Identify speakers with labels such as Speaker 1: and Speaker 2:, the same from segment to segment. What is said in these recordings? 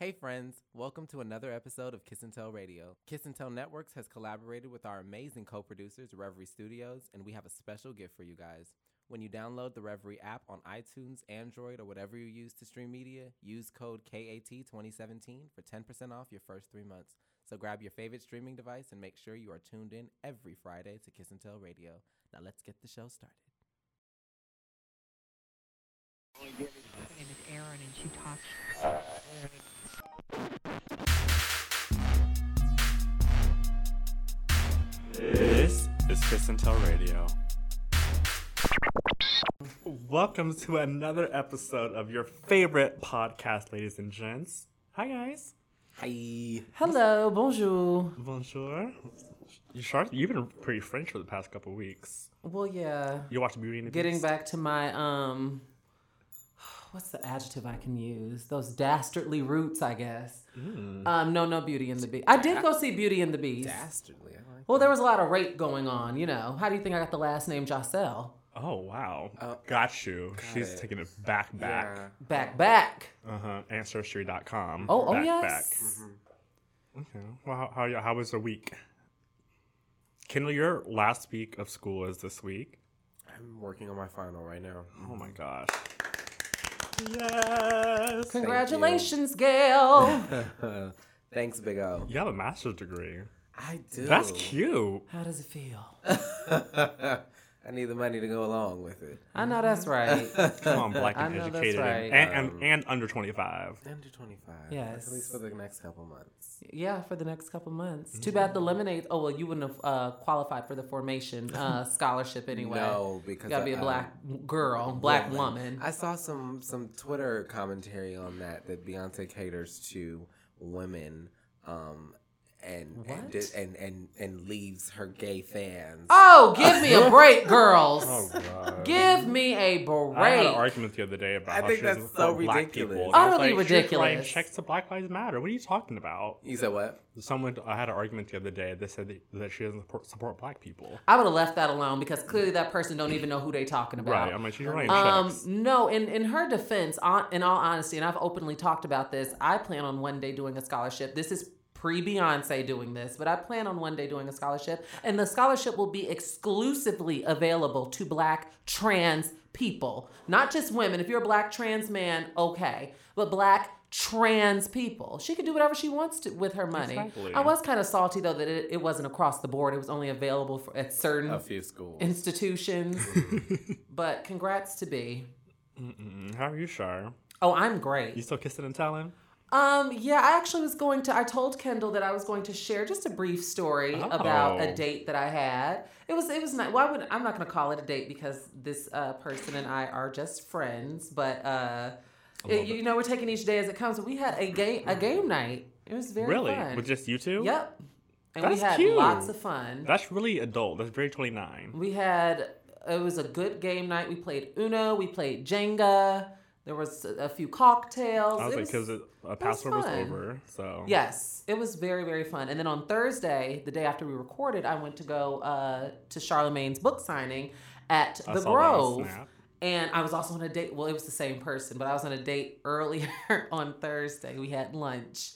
Speaker 1: Hey friends, welcome to another episode of Kiss and Tell Radio. Kiss and Tell Networks has collaborated with our amazing co-producers, Reverie Studios, and we have a special gift for you guys. When you download the Reverie app on iTunes, Android, or whatever you use to stream media, use code KAT2017 for 10% off your first three months. So grab your favorite streaming device and make sure you are tuned in every Friday to Kiss and Tell Radio. Now let's get the show started.
Speaker 2: Her name is Erin, and she talks.
Speaker 3: is Kiss and Tell Radio. Welcome to another episode of your favorite podcast, ladies and gents. Hi, guys.
Speaker 1: Hi.
Speaker 4: Hello, bonjour.
Speaker 3: Bonjour. You sure? You've been pretty French for the past couple weeks.
Speaker 4: Well, yeah.
Speaker 3: You watched Beauty and the
Speaker 4: Getting
Speaker 3: Beast?
Speaker 4: back to my um, what's the adjective I can use? Those dastardly roots, I guess.
Speaker 3: Mm.
Speaker 4: Um, no, no, Beauty and the Beast. I did go see Beauty and the Beast.
Speaker 1: Dastardly. I like
Speaker 4: Well, there was a lot of rape going on, you know. How do you think I got the last name Jocelle?
Speaker 3: Oh, wow.
Speaker 1: Oh,
Speaker 3: got you. She's
Speaker 1: it.
Speaker 3: taking it back, back.
Speaker 1: Yeah.
Speaker 4: Back, back.
Speaker 3: Uh huh. Ancestry.com.
Speaker 4: Oh, oh
Speaker 3: back,
Speaker 4: yes.
Speaker 3: Back. Okay. Well, how, how, how was the week? Kendall, your last week of school is this week.
Speaker 1: I'm working on my final right now.
Speaker 3: Oh my gosh. Yes.
Speaker 4: Congratulations, Gail.
Speaker 1: Thanks, Big O.
Speaker 3: You have a master's degree.
Speaker 1: I do.
Speaker 3: That's cute.
Speaker 4: How does it feel?
Speaker 1: I need the money to go along with it.
Speaker 4: I know that's right.
Speaker 3: Come on, black
Speaker 4: I
Speaker 3: and
Speaker 4: know that's
Speaker 3: educated,
Speaker 4: right.
Speaker 3: and, and,
Speaker 1: Um,
Speaker 3: and under twenty five.
Speaker 1: Under 25.
Speaker 4: Yes.
Speaker 1: At least for the next couple months.
Speaker 4: Yeah, for the next couple months. Too bad the lemonade. Oh well, you wouldn't have uh, qualified for the formation uh, scholarship anyway.
Speaker 1: No, because
Speaker 4: you gotta be a
Speaker 1: I-
Speaker 4: black girl, black
Speaker 1: woman.
Speaker 4: woman.
Speaker 1: I saw some some Twitter commentary on that that Beyonce caters to women, um, and and,
Speaker 4: What?
Speaker 1: did- and and and leaves her gay fans.
Speaker 4: Oh, give me a break, girls.
Speaker 3: Oh god.
Speaker 4: Give me a
Speaker 3: I had an argument the other day about
Speaker 1: I
Speaker 3: how
Speaker 1: think
Speaker 3: she doesn't
Speaker 1: that's so
Speaker 3: support black
Speaker 1: ridiculous.
Speaker 3: people. And I was
Speaker 4: Utterly
Speaker 3: like, she was writing
Speaker 4: ridiculous.
Speaker 3: checks to Black Lives Matter. What are you talking about?
Speaker 1: You said what?
Speaker 3: Someone I had an argument the other day that said that, that she doesn't support, support black people.
Speaker 4: I would have left that alone because clearly that person don't even know who they talking about.
Speaker 3: Right. I'm like, she's writing
Speaker 4: Um,
Speaker 3: checks.
Speaker 4: no, in, in her defense, on, in all honesty, and I've openly talked about this, I plan on one day doing a scholarship. This is pre Beyonce doing this, but I plan on one day doing a scholarship. And the scholarship will be exclusively available to black trans people, not just women. If you're a black trans man, okay, but black trans people. She can do whatever she wants to with her money.
Speaker 3: Exactly.
Speaker 4: I was kind of salty though that it, it wasn't across the board. It was only available for, at certain
Speaker 1: A few schools.
Speaker 4: institutions. but congrats to B.
Speaker 3: Mm-mm. How are you, Shar?
Speaker 4: Oh, I'm great.
Speaker 3: You still kissing and telling?
Speaker 4: Um, yeah, I actually was going to. I told Kendall that I was going to share just a brief story about a
Speaker 3: Oh.
Speaker 4: date that I had. It was it was not. Why would I'm not going to call it a date because this uh, person and I are just friends. But uh, it- you know, we're taking each day as it comes. We had a game a game night. It was very
Speaker 3: really?
Speaker 4: fun.
Speaker 3: With just you two?
Speaker 4: yep, and we
Speaker 3: That's
Speaker 4: had
Speaker 3: cute.
Speaker 4: lots of fun.
Speaker 3: That's really adult. That's very 29.
Speaker 4: We had it was a good game night. We played Uno, we played Jenga. There was a, few cocktails.
Speaker 3: I was
Speaker 4: It
Speaker 3: like, because a password was
Speaker 4: fun.
Speaker 3: over. So
Speaker 4: Yes, it was very very fun. And then on Thursday, the day after we recorded, I went to go uh, to Charlamagne's book signing at
Speaker 3: I
Speaker 4: the Grove. And I was also on a date. Well, it was the same person, but I was on a date earlier on Thursday. We had lunch,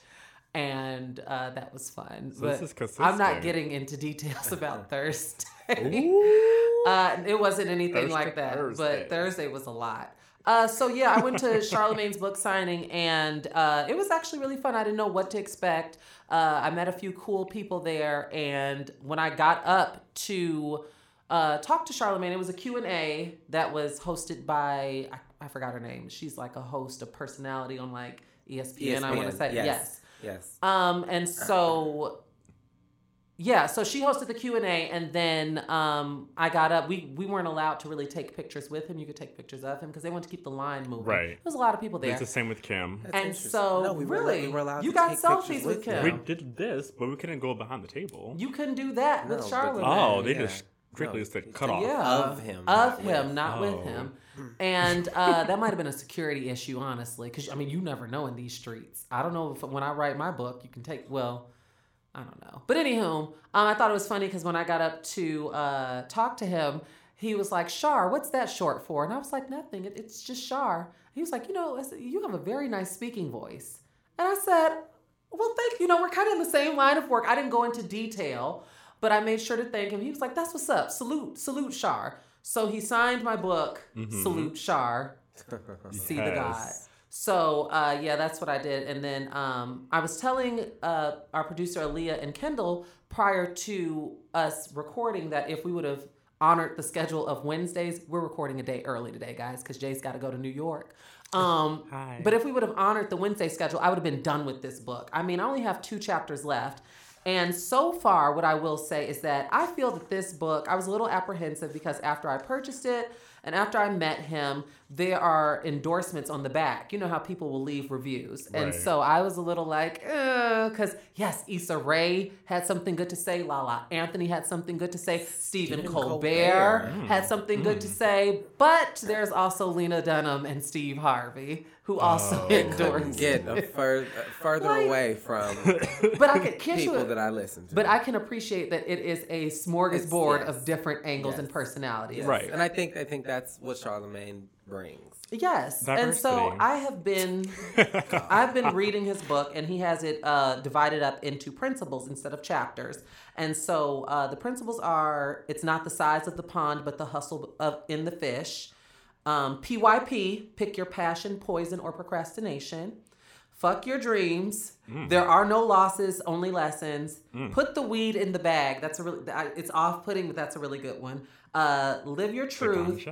Speaker 4: and uh, that was fun.
Speaker 3: So
Speaker 4: but
Speaker 3: this is
Speaker 4: I'm not getting into details about Thursday. Uh, it wasn't anything
Speaker 3: Thursday,
Speaker 4: like that,
Speaker 3: Thursday.
Speaker 4: but Thursday was a lot. Uh, so yeah, I went to Charlamagne's book signing, and uh, it was actually really fun. I didn't know what to expect. Uh, I met a few cool people there, and when I got up to uh, talk to Charlamagne, it was a Q and A that was hosted by I, I forgot her name. She's like a host, a personality on like E ESPN. I want to say
Speaker 1: yes.
Speaker 4: yes.
Speaker 1: Yes.
Speaker 4: Um, and so yeah, so she hosted the Q and A, and then um, I got up. We we weren't allowed to really take pictures with him. You could take pictures of him because they wanted to keep the line moving.
Speaker 3: Right.
Speaker 4: There was a lot of people there,
Speaker 3: It's the same with Kim.
Speaker 1: That's
Speaker 4: and so
Speaker 1: No, we were-
Speaker 4: really,
Speaker 1: we were allowed
Speaker 4: you
Speaker 1: to
Speaker 4: got
Speaker 1: take
Speaker 4: selfies
Speaker 1: pictures
Speaker 4: with
Speaker 1: with
Speaker 4: Kim.
Speaker 3: We did this, but we couldn't go behind the table.
Speaker 4: You couldn't do that
Speaker 1: No,
Speaker 4: with
Speaker 1: but
Speaker 4: Charlamagne.
Speaker 3: oh, they
Speaker 1: yeah.
Speaker 3: just strictly
Speaker 1: No,
Speaker 3: said cut off.
Speaker 4: yeah,
Speaker 1: Of him,
Speaker 4: of
Speaker 1: not
Speaker 4: him,
Speaker 1: with.
Speaker 4: not with
Speaker 3: Oh.
Speaker 4: him. And uh, that might have been a security issue, honestly, because I mean, you never know in these streets. I don't know if when I write my book, you can take well. I don't know. But anywho, um, I thought it was funny because when I got up to uh, talk to him, he was like, Shar, what's that short for? And I was like, nothing. It, it's just Shar. He was like, you know, said, you have a very nice speaking voice. And I said, well, thank you. You know, we're kind of in the same line of work. I didn't go into detail, but I made sure to thank him. He was like, that's what's up. Salute, salute, Shar. So he signed my book, Salute Shar. See the God. So uh, yeah, that's what I did. And then um, I was telling uh, our producer Aaliyah and Kendall prior to us recording that if we would have honored the schedule of Wednesdays, we're recording a day early today, guys, because Jay's got to go to New York. Um,
Speaker 3: Hi.
Speaker 4: But if we would have honored the Wednesday schedule, I would have been done with this book. I mean, I only have two chapters left. And so far, what I will say is that I feel that this book, I was a little apprehensive because after I purchased it and after I met him, there are endorsements on the back. You know how people will leave reviews. And
Speaker 3: Right.
Speaker 4: so I was a little like, because yes, Issa Rae had something good to say. Lala Anthony had something good to say. Stephen,
Speaker 1: Stephen
Speaker 4: Colbert,
Speaker 1: Colbert.
Speaker 4: had something good to hmm. say. But there's also Lena Dunham and Steve Harvey who also
Speaker 3: Oh.
Speaker 4: endorsed
Speaker 1: Get a fur- further
Speaker 4: Like-
Speaker 1: away from
Speaker 4: But I can, can't
Speaker 1: people
Speaker 4: you,
Speaker 1: that I listen to.
Speaker 4: but I can appreciate that it is a smorgasbord
Speaker 1: yes.
Speaker 4: of different angles
Speaker 1: Yes.
Speaker 4: and personalities.
Speaker 3: Right.
Speaker 1: and I think I think that's what Charlamagne brings.
Speaker 4: Yes. And so I have been I've been reading his book and he has it uh, divided up into principles instead of chapters. And so uh, the principles are it's not the size of the pond but the hustle of in the fish. Um, PYP, pick your passion, poison, or procrastination. Fuck your dreams. There are no losses, only lessons. Put the weed in the bag. That's a really, it's off-putting, but that's a really good one. Uh, live your truth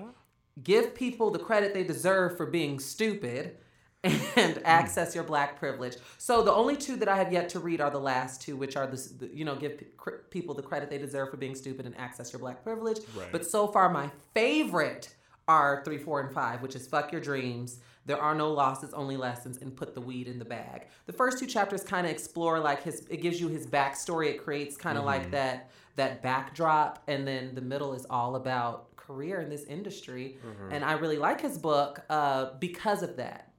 Speaker 4: give people the credit they deserve for being stupid and access your black privilege. So the only two that I have yet to read are the last two, which are the, the you know give cr- people the credit they deserve for being stupid and access your black privilege.
Speaker 3: Right.
Speaker 4: But so far, my favorite are three, four, and five, which is fuck your dreams. There are no losses, only lessons, and put the weed in the bag. The first two chapters kind of explore like his. It gives you his backstory. It creates kind of like that that backdrop, and then the middle is all about career in this industry. And I really like his book uh, because of that.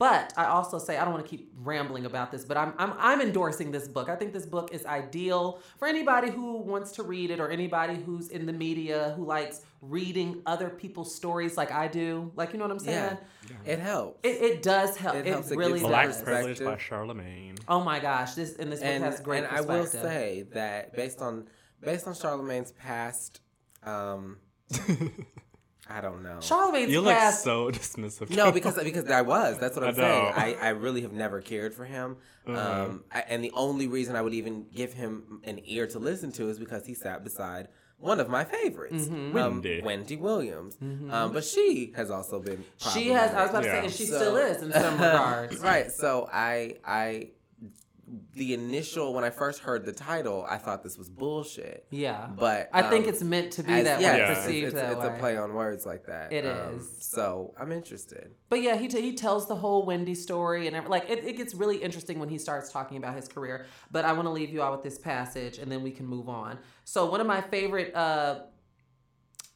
Speaker 4: But I also say I don't want to keep rambling about this, but I'm, I'm I'm endorsing this book. I think this book is ideal for anybody who wants to read it or anybody who's in the media who likes reading other people's stories like I do. Like you know what I'm saying?
Speaker 1: Yeah, it helps.
Speaker 4: It, it does help.
Speaker 1: It
Speaker 4: It,
Speaker 1: helps. It
Speaker 4: really
Speaker 3: Black
Speaker 4: does.
Speaker 1: perspective.
Speaker 3: Privilege by Charlamagne.
Speaker 4: Oh my gosh, this and this book
Speaker 1: and
Speaker 4: has great
Speaker 1: and I will say that based on based on Charlamagne's past, um, I don't know.
Speaker 4: Charlamagne's
Speaker 3: You look so dismissive.
Speaker 1: No, because because I was. That's what
Speaker 3: I
Speaker 1: I'm saying. I, I really have never cared for him. Um, I, and the only reason I would even give him an ear to listen to is because he sat beside one of my favorites, um,
Speaker 3: Wendy.
Speaker 1: Wendy Williams. Um, but she has also been.
Speaker 4: she has. I was about to say, and she
Speaker 1: So-
Speaker 4: still is in some regards.
Speaker 1: right. So I I the initial when I first heard the title, I thought this was bullshit.
Speaker 4: Yeah,
Speaker 1: But
Speaker 4: I think
Speaker 1: um,
Speaker 4: it's meant to be
Speaker 1: as-
Speaker 4: that
Speaker 1: yeah,
Speaker 4: way,
Speaker 3: Yeah.
Speaker 1: it's-
Speaker 4: perceived
Speaker 1: it's,
Speaker 4: that
Speaker 1: it's
Speaker 4: way.
Speaker 1: a play on words like that.
Speaker 4: It
Speaker 1: It
Speaker 4: is.
Speaker 1: is. So I'm interested.
Speaker 4: But yeah, he, t- he tells the whole Wendy story and every, like it, it gets really interesting when he starts talking about his career. But I want to leave you out with this passage and then we can move on. So one of my favorite uh,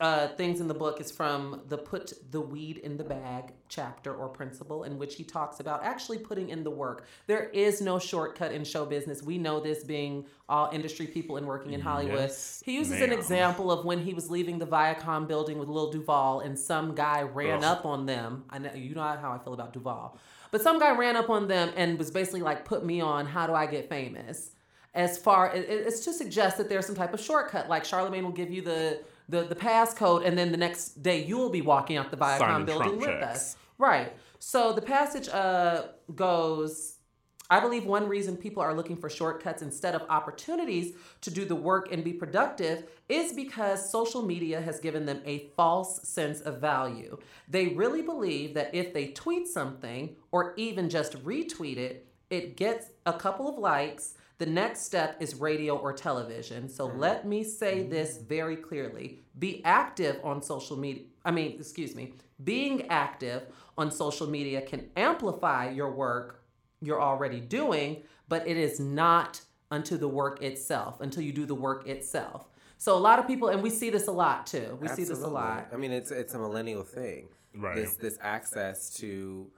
Speaker 4: uh, things in the book is from the put the weed in the bag chapter or principle in which he talks about actually putting in the work. There is no shortcut in show business. We know this being all industry people and working in Hollywood.
Speaker 3: Yes,
Speaker 4: he uses an example of when he was leaving the Viacom building with Lil Duval and some guy ran
Speaker 3: Ugh.
Speaker 4: up on them. I know you know how I feel about Duval. But some guy ran up on them and was basically like, put me on, how do I get famous? As far it- it's to suggest that there's some type of shortcut, like Charlamagne will give you the the, the passcode, and then the next day you will be walking out the Viacom
Speaker 3: Signing
Speaker 4: building
Speaker 3: Trump
Speaker 4: with
Speaker 3: checks.
Speaker 4: us. Right. So the passage uh, goes I believe one reason people are looking for shortcuts instead of opportunities to do the work and be productive is because social media has given them a false sense of value. They really believe that if they tweet something or even just retweet it, it gets a couple of likes. The next step is radio or television. So mm. let me say mm. this very clearly be active on social media. I mean, excuse me, being active on social media can amplify your work you're already doing, but it is not unto the work itself, until you do the work itself. So a lot of people, and we see this a lot too. We see this a lot.
Speaker 1: I mean, it's it's a millennial thing.
Speaker 3: Right.
Speaker 1: This this access to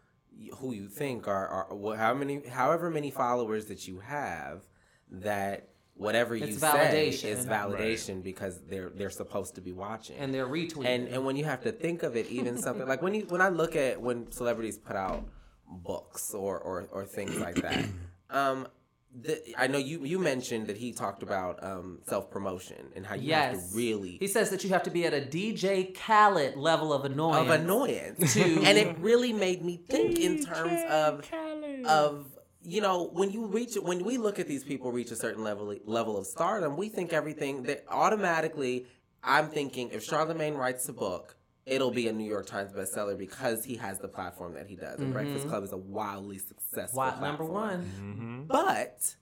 Speaker 1: who you think are are how many however many followers that you have that whatever you
Speaker 4: It's
Speaker 1: say
Speaker 4: validation.
Speaker 1: is validation because they're they're supposed to be watching.
Speaker 4: And they're retweeting.
Speaker 1: and and when you have to think of it, even something like when you when I look at when celebrities put out books or or, or things like that. Um, the, I know you you mentioned that he talked about um, self promotion and how you have to really
Speaker 4: He says that you have to be at a DJ Khaled level of annoyance.
Speaker 1: of annoyance,
Speaker 4: To-
Speaker 1: and it really made me think in terms of of you know when you reach when we look at these people reach a certain level level of stardom, we think everything that automatically. I'm thinking if Charlamagne writes a book, it'll be a New York Times bestseller because he has the platform that he does. And Breakfast mm-hmm. Club is a wildly successful
Speaker 4: Why, number
Speaker 1: platform.
Speaker 4: one. Mm-hmm.
Speaker 1: But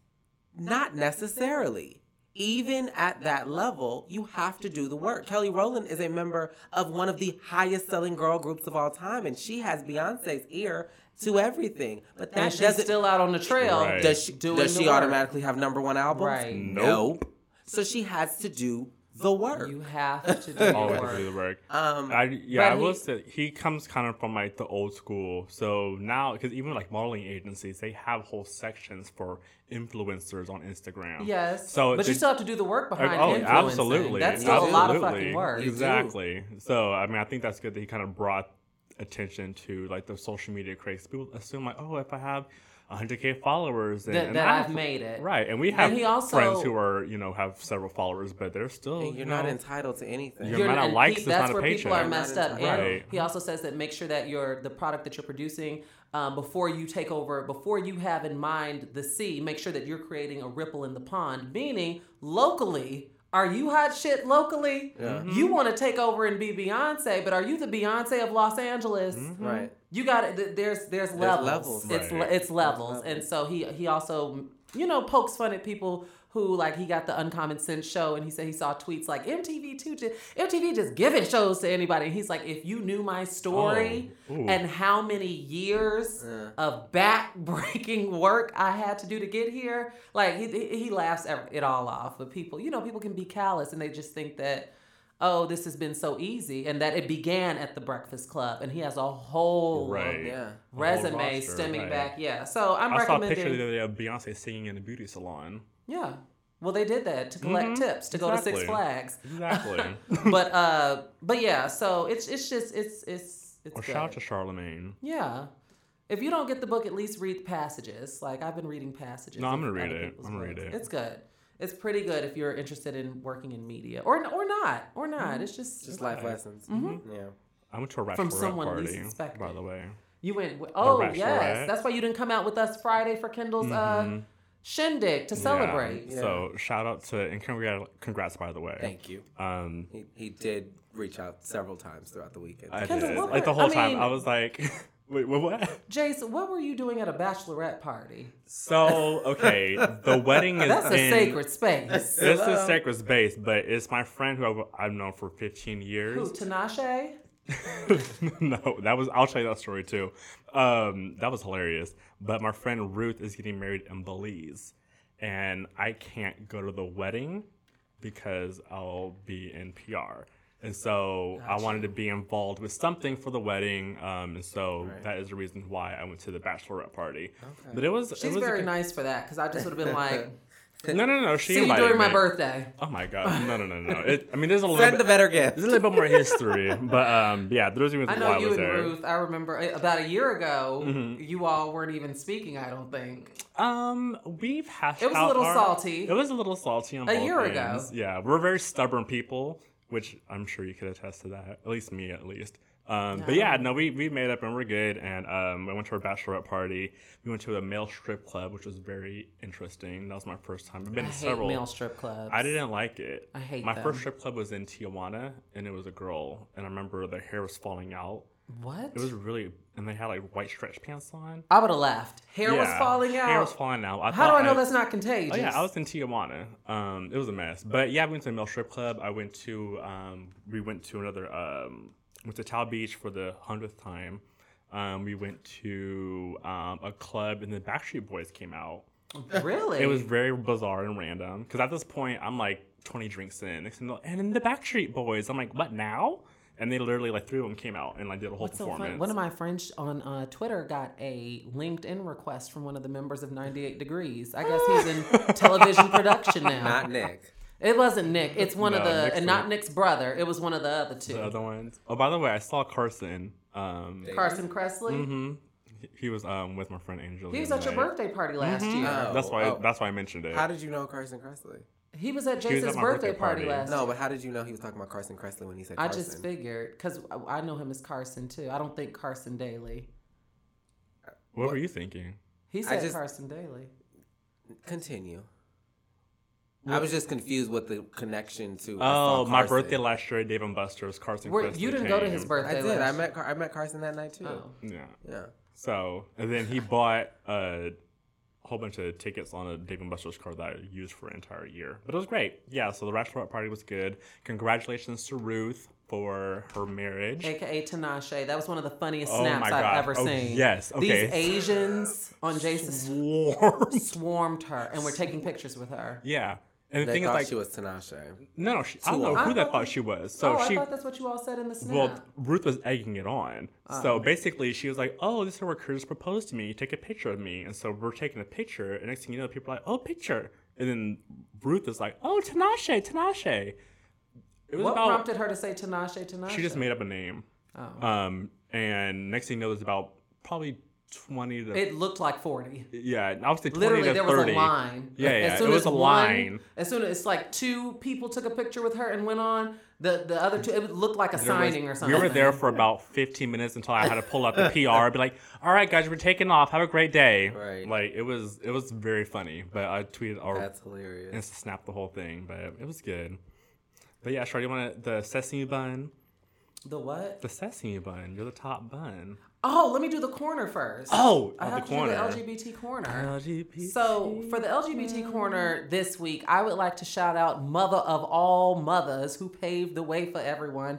Speaker 1: not necessarily. Even at that level, you have to do the work. Kelly Rowland is a member of one of the highest selling girl groups of all time, and she has Beyonce's ear to everything. But that
Speaker 4: And she's
Speaker 1: doesn't.
Speaker 4: still out on the trail.
Speaker 3: Right.
Speaker 1: does she,
Speaker 4: doing
Speaker 1: does she automatically have number one albums?
Speaker 4: Right.
Speaker 3: Nope.
Speaker 1: So she has to do the work.
Speaker 4: You have to do
Speaker 3: Always
Speaker 4: your
Speaker 3: have do the work.
Speaker 1: um,
Speaker 3: I, yeah, I will
Speaker 4: he-
Speaker 3: say he comes kind of from like the old school. So now, because even like modeling agencies, they have whole sections for influencers on Instagram.
Speaker 4: Yes.
Speaker 3: So
Speaker 4: but you still have to do the work behind
Speaker 3: oh,
Speaker 4: influencing.
Speaker 3: absolutely.
Speaker 4: That's still a lot of
Speaker 3: Absolutely.
Speaker 4: fucking work.
Speaker 1: You.
Speaker 3: Exactly. So I mean, I think that's good that he kind of brought attention to like the social media craze. People assume like, oh, if I have 100k followers, then
Speaker 4: That,
Speaker 3: and
Speaker 4: that
Speaker 3: I
Speaker 4: I've
Speaker 3: have-
Speaker 4: made it.
Speaker 3: Right, and we have
Speaker 4: he also-
Speaker 3: friends who are you know have several followers, but they're still
Speaker 1: you're
Speaker 3: you
Speaker 1: not entitled to anything.
Speaker 3: Your
Speaker 4: You're-
Speaker 3: amount of likes
Speaker 4: he-
Speaker 3: is
Speaker 4: that's
Speaker 3: not a
Speaker 4: where people are messed up. And
Speaker 3: Right.
Speaker 4: he also says that make sure that your the product that you're producing um, before you take over, before you have in mind the sea, make sure that you're creating a ripple in the pond. Meaning locally. Are you hot shit locally? Mm-hmm. You want to take over and be Beyonce, but are you the Beyonce of Los Angeles? Mm-hmm. Mm-hmm.
Speaker 1: Right.
Speaker 4: You got it. There's there's levels.
Speaker 1: levels.
Speaker 4: It's
Speaker 3: Right.
Speaker 4: it's levels, and so he he also you know pokes fun at people who like he got the Uncommon Sense show, and he said he saw tweets like MTV too, just, MTV just giving shows to anybody. And he's like, if you knew my story
Speaker 3: Oh,
Speaker 4: and how many years
Speaker 1: Yeah.
Speaker 4: of back-breaking work I had to do to get here, like he he he laughs ev- it all off. But people, you know, people can be callous and they just think that. Oh, this has been so easy, and that it began at the Breakfast Club, and he has a whole
Speaker 3: Right.
Speaker 1: Yeah.
Speaker 4: resume
Speaker 3: roster,
Speaker 4: stemming
Speaker 3: right.
Speaker 4: back. Yeah, so I'm
Speaker 3: I saw a picture
Speaker 4: recommending.
Speaker 3: the other day of Beyonce singing in a beauty salon.
Speaker 4: Yeah, well, they did that to collect
Speaker 3: Mhm,
Speaker 4: tips to go to Six. Flags.
Speaker 3: Exactly.
Speaker 4: but uh, but yeah, so it's it's just it's it's it's
Speaker 3: or
Speaker 4: good.
Speaker 3: shout to Charlamagne.
Speaker 4: yeah. If you don't get the book, at least read passages. Like I've been reading passages.
Speaker 3: No, I'm gonna read it. I'm gonna read it.
Speaker 4: It's good. It's pretty good if you're interested in working in media, or or not, or not. It's just
Speaker 1: Just life lessons. Yeah.
Speaker 3: I went to a bachelorette
Speaker 4: From someone least
Speaker 3: party,
Speaker 4: expected.
Speaker 3: by the way.
Speaker 4: You went. w- Oh
Speaker 3: bachelorette.
Speaker 4: yes, that's why you didn't come out with us Friday for Kendall's uh,
Speaker 3: Mhm.
Speaker 4: Shindig to
Speaker 3: Yeah.
Speaker 4: celebrate.
Speaker 3: So shout out to and congrats, congrats by the way.
Speaker 1: Thank you.
Speaker 3: Um,
Speaker 1: He, he did reach out several times throughout the weekend.
Speaker 3: I
Speaker 4: Kendall,
Speaker 3: did.
Speaker 4: what
Speaker 3: like the whole
Speaker 4: I
Speaker 3: time,
Speaker 4: mean-
Speaker 3: I was like, wait, what? what?
Speaker 4: Jason, what were you doing at a bachelorette party?
Speaker 3: So okay, the wedding is
Speaker 4: That's a
Speaker 3: in,
Speaker 4: sacred space.
Speaker 3: This is sacred space, but it's my friend who I've, I've known for 15 years.
Speaker 4: Who,
Speaker 3: years.
Speaker 4: Tinashe?
Speaker 3: no, that was I'll tell you that story too. Um, that was hilarious. But my friend Ruth is getting married in Belize, and I can't go to the wedding because I'll be in PR. And so I wanted to be involved with something for the wedding, um, and so that is the reason why I went to the bachelorette party. But it was it was
Speaker 4: very
Speaker 3: good-
Speaker 4: nice for that because I just would have been like,
Speaker 3: No, no, no. She
Speaker 4: see you
Speaker 3: invited
Speaker 4: during my
Speaker 3: me.
Speaker 4: birthday.
Speaker 3: Oh my god! No, no, no, no. It, I mean, there's a little
Speaker 1: Send
Speaker 3: bit,
Speaker 1: the better gift.
Speaker 3: there's a little bit more history, but um, yeah, there's even
Speaker 4: I know you
Speaker 3: was
Speaker 4: and
Speaker 3: there.
Speaker 4: Ruth. I remember uh, about a year ago,
Speaker 3: Mm-hmm.
Speaker 4: you all weren't even speaking. I don't think.
Speaker 3: Um, we've hashed
Speaker 4: It was a little
Speaker 3: our-
Speaker 4: salty.
Speaker 3: It was a little salty on
Speaker 4: A year ago.
Speaker 3: Yeah, we're very stubborn people, which I'm sure you could attest to that. At least me, at least. Um, but yeah, no, we we made up and we're good. And um, we went to our bachelorette party. We went to a male strip club, which was very interesting. That was my first time. I've been
Speaker 4: I
Speaker 3: to
Speaker 4: hate
Speaker 3: several.
Speaker 4: male strip clubs.
Speaker 3: I didn't like it.
Speaker 4: I hate
Speaker 3: My
Speaker 4: them.
Speaker 3: first strip club was in Tijuana, and it was a girl. And I remember the hair was falling out.
Speaker 4: What?
Speaker 3: It was really, and they had like white stretch pants on.
Speaker 4: I would have laughed. Hair was falling out.
Speaker 3: Hair was falling out. I
Speaker 4: How do I know that's not contagious?
Speaker 3: Oh yeah, I was in Tijuana. Um, it was a mess, but yeah, we went to a male strip club. I went to, um, we went to another, um, went to Tao Beach for the hundredth time. Um, we went to um, a club, and the Backstreet Boys came out.
Speaker 4: really.
Speaker 3: It was very bizarre and random because at this point I'm like 20 drinks in, Next thing you know, and then the Backstreet Boys. I'm like, what now? And they literally like three of them came out and like did a whole
Speaker 4: What's so
Speaker 3: performance.
Speaker 4: funny? One of my friends on uh, Twitter got a LinkedIn request from one of the members of 98 Degrees. I guess he's in television production now.
Speaker 1: Not Nick.
Speaker 4: It wasn't Nick. It's one of the,
Speaker 3: Nick's
Speaker 4: and not Nick's brother. It was one of the other two.
Speaker 3: the other ones. Oh, by the way, I saw Carson. Um,
Speaker 4: Carson Kressley.
Speaker 3: hmm He was um with my friend Angel.
Speaker 4: He was
Speaker 3: the
Speaker 4: at your
Speaker 3: night.
Speaker 4: birthday party last
Speaker 3: Mhm.
Speaker 4: year.
Speaker 1: Oh.
Speaker 3: That's why.
Speaker 1: oh.
Speaker 3: That's why I mentioned it.
Speaker 1: How did you know Carson Kressley?
Speaker 4: He was at
Speaker 3: He was at
Speaker 4: Jason's birthday,
Speaker 3: birthday
Speaker 4: party,
Speaker 3: party.
Speaker 4: last
Speaker 1: No, but how did you know he was talking about Carson Kressley when he said Carson?
Speaker 4: I
Speaker 1: Carson?
Speaker 4: just figured because I know him as Carson too. I don't think Carson Daly.
Speaker 3: what, were you thinking?
Speaker 4: He said
Speaker 1: just-
Speaker 4: Carson Daly.
Speaker 1: Continue. I was just confused with the connection to.
Speaker 3: Oh,
Speaker 1: saw
Speaker 3: my birthday last year at Dave and Buster's. Carson.
Speaker 4: Where, you didn't go to his birthday.
Speaker 1: I did. I met Car- I met Carson that night too.
Speaker 4: Oh.
Speaker 3: Yeah.
Speaker 1: Yeah.
Speaker 3: So and then he bought a whole bunch of tickets on a Dave and Buster's card that I used for an entire year. But it was great. Yeah. So the bachelorette party was good. Congratulations to Ruth for her marriage.
Speaker 4: AKA Tinashe. That was one of the funniest
Speaker 3: Oh
Speaker 4: snaps
Speaker 3: my
Speaker 4: I've ever
Speaker 3: Oh,
Speaker 4: seen.
Speaker 3: yes. Okay.
Speaker 4: These Asians on Jason's
Speaker 3: Warm.
Speaker 4: swarmed her and we're taking pictures with her.
Speaker 3: Yeah. And the
Speaker 1: They
Speaker 3: thing is,
Speaker 1: thought
Speaker 3: like,
Speaker 1: she was Tinashe.
Speaker 3: no, no, she, I don't know who
Speaker 4: I
Speaker 3: they
Speaker 4: thought-
Speaker 3: thought she was. So
Speaker 4: oh,
Speaker 3: she,
Speaker 4: I thought that's what you all said in the snap.
Speaker 3: Well, Ruth was egging it on.
Speaker 4: Oh.
Speaker 3: So basically, she was like, "Oh, this is where Curtis proposed to me. Take a picture of me." And so we're taking a picture, and next thing you know, people are like, "Oh, picture!" And then Ruth is like, "Oh, Tinashe, Tinashe."
Speaker 4: What
Speaker 3: about.
Speaker 4: prompted her to say Tinashe, Tinashe?
Speaker 3: She just made up a name.
Speaker 4: Oh.
Speaker 3: Um, and next thing you know, there's about probably twenty to
Speaker 4: It looked like 40.
Speaker 3: yeah, I would say twenty
Speaker 4: Literally,
Speaker 3: to
Speaker 4: there
Speaker 3: thirty.
Speaker 4: was a line.
Speaker 3: Yeah, yeah,
Speaker 4: As soon
Speaker 3: it was
Speaker 4: as
Speaker 3: a
Speaker 4: one-
Speaker 3: line.
Speaker 4: As soon as it's like two people took a picture with her and went on, the the other two, it looked like a
Speaker 3: There was-
Speaker 4: signing or something.
Speaker 3: We were there for about 15 minutes until I had to pull up the PR, and be like, "All right, guys, we're taking off. Have a great day."
Speaker 1: Right.
Speaker 3: Like it was, it was very funny. But I tweeted or
Speaker 1: That's hilarious.
Speaker 3: and snapped the whole thing, but it was good. But yeah, Shar, you want the sesame bun?
Speaker 4: The what?
Speaker 3: The sesame bun. You're the top bun.
Speaker 4: Oh, let me do the corner first.
Speaker 3: Oh,
Speaker 4: I
Speaker 3: oh, the
Speaker 4: have to
Speaker 3: corner.
Speaker 4: do the LGBT corner.
Speaker 3: LGBT.
Speaker 4: So, for the LGBT corner this week, I would like to shout out Mother of all mothers who paved the way for everyone.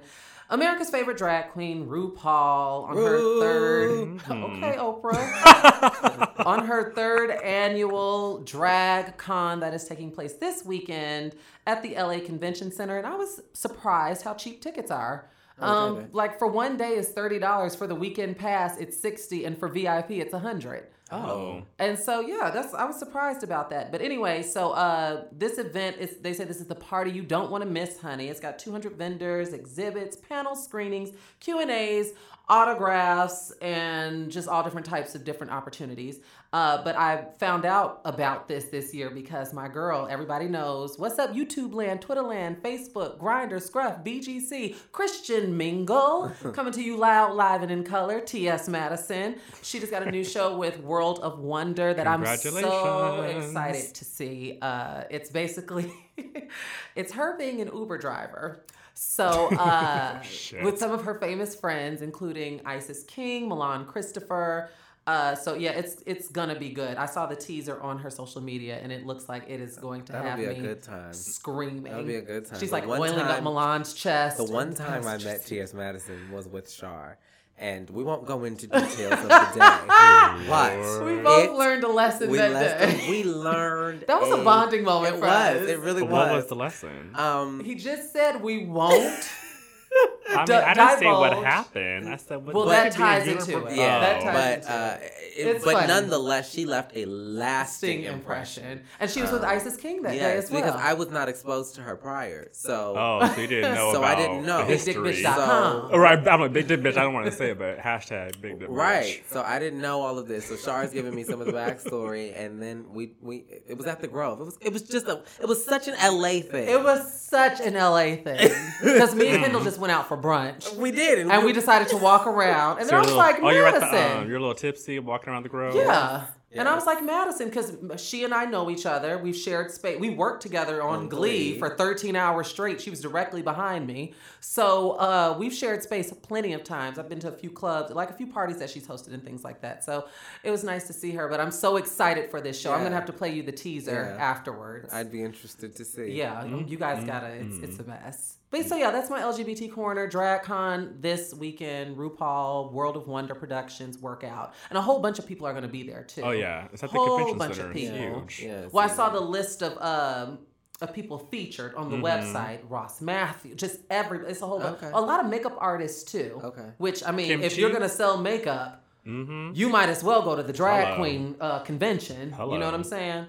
Speaker 4: America's favorite drag queen, RuPaul, on her third. Okay, Oprah. on her third annual drag con that is taking place this weekend at the LA Convention Center. And I was surprised how cheap tickets are. Um,
Speaker 1: Okay.
Speaker 4: like for one day is thirty dollars. For the weekend pass, it's sixty, and for VIP, it's a hundred.
Speaker 3: oh,
Speaker 4: And so yeah, that's I was surprised about that. But anyway, so uh this event is they say this is the party you don't want to miss, honey. It's got 200 vendors, exhibits, panel screenings, Q&As, autographs and just all different types of different opportunities. Uh, but I found out about this this year because my girl, everybody knows, what's up YouTube land, Twitter land, Facebook, Grindr, Scruff, BGC, Christian Mingle, coming to you loud, live, and in color. T.S. Madison. She just got a new show with World of Wonder that I'm so excited to see. Uh, it's basically it's her being an Uber driver. So uh, with some of her famous friends, including Isis King, Milan Christopher. Uh, so yeah, it's it's gonna be good. I saw the teaser on her social media, and it looks like it is going to
Speaker 1: That'll
Speaker 4: have
Speaker 1: be a
Speaker 4: me
Speaker 1: good time.
Speaker 4: screaming.
Speaker 1: That'll be a good time.
Speaker 4: She's like oiling up Milan's chest.
Speaker 1: The one time I met T.S. Madison was with Shar, and we won't go into details of the day. but
Speaker 4: we both
Speaker 1: it-
Speaker 4: learned a lesson
Speaker 1: we,
Speaker 4: that
Speaker 1: lesson-
Speaker 4: day.
Speaker 1: we learned.
Speaker 4: That was a bonding moment
Speaker 1: It
Speaker 4: for
Speaker 1: was.
Speaker 4: us.
Speaker 1: It really
Speaker 3: But
Speaker 1: was.
Speaker 3: what was the lesson?
Speaker 1: um,
Speaker 4: he just said we won't.
Speaker 3: I mean,
Speaker 4: d-
Speaker 3: I didn't say what happened. I said, what,
Speaker 4: Well,
Speaker 3: what
Speaker 4: that
Speaker 3: could be a
Speaker 4: ties into it.
Speaker 1: yeah,
Speaker 4: that ties
Speaker 1: but
Speaker 4: into
Speaker 1: uh,
Speaker 4: it.
Speaker 1: it- but
Speaker 4: funny.
Speaker 1: nonetheless, she left a lasting
Speaker 4: Lasting
Speaker 1: impression.
Speaker 4: impression. And she was with
Speaker 1: Um,
Speaker 4: Isis King that day as well.
Speaker 1: because I was not exposed to her prior, so
Speaker 3: Oh, so you didn't know
Speaker 1: So
Speaker 3: about
Speaker 1: I didn't know.
Speaker 3: the history.
Speaker 4: BigDickBitch.com.
Speaker 3: Oh, right, I'm a big dick bitch. I don't want to say it, but hashtag big dick.
Speaker 1: Right. So I didn't know all of this. So Shar's giving me some of the backstory, and then we we it was at the Grove. It was it was just a it was such an LA thing.
Speaker 4: It was such an LA thing. Because me and Kendall just went out for brunch.
Speaker 1: we did,
Speaker 4: And we decided to walk around. And
Speaker 3: So
Speaker 4: then I was
Speaker 3: a
Speaker 4: like,
Speaker 3: little, oh, you're at
Speaker 4: Madison.
Speaker 3: the, um, you're a little tipsy, walking around the grove.
Speaker 4: Yeah. And I was like, Madison, because she and I know each other. We've shared space. We worked together on,
Speaker 1: On
Speaker 4: Glee,
Speaker 1: Glee.
Speaker 4: for 13 hours straight. She was directly behind me. So uh, we've shared space plenty of times. I've been to a few clubs, like a few parties that she's hosted and things like that. So it was nice to see her. But I'm so excited for this show. I'm going to have to play you the teaser
Speaker 1: Yeah.
Speaker 4: afterwards.
Speaker 1: I'd be interested to see.
Speaker 4: Yeah, you guys
Speaker 3: Mm-hmm.
Speaker 4: gotta. It's it's a mess. But so yeah, that's my LGBT corner. DragCon this weekend. RuPaul World of Wonder Productions workout, and a whole bunch of people are gonna be there too.
Speaker 3: Oh yeah, it's at the
Speaker 4: whole
Speaker 3: convention
Speaker 4: bunch
Speaker 3: center.
Speaker 4: of
Speaker 3: It's
Speaker 4: people.
Speaker 3: huge.
Speaker 1: Yeah,
Speaker 4: Well, I saw the list of um of people featured on the
Speaker 3: Mm-hmm.
Speaker 4: website. Ross Matthew, just every. It's a whole. bunch
Speaker 1: Okay.
Speaker 4: A lot of makeup artists too.
Speaker 1: Okay.
Speaker 4: Which I mean, if
Speaker 3: Kimchi.
Speaker 4: you're gonna sell makeup.
Speaker 3: Mm-hmm.
Speaker 4: You might as well go to the drag
Speaker 3: Hello.
Speaker 4: queen uh, convention. You know what I'm saying?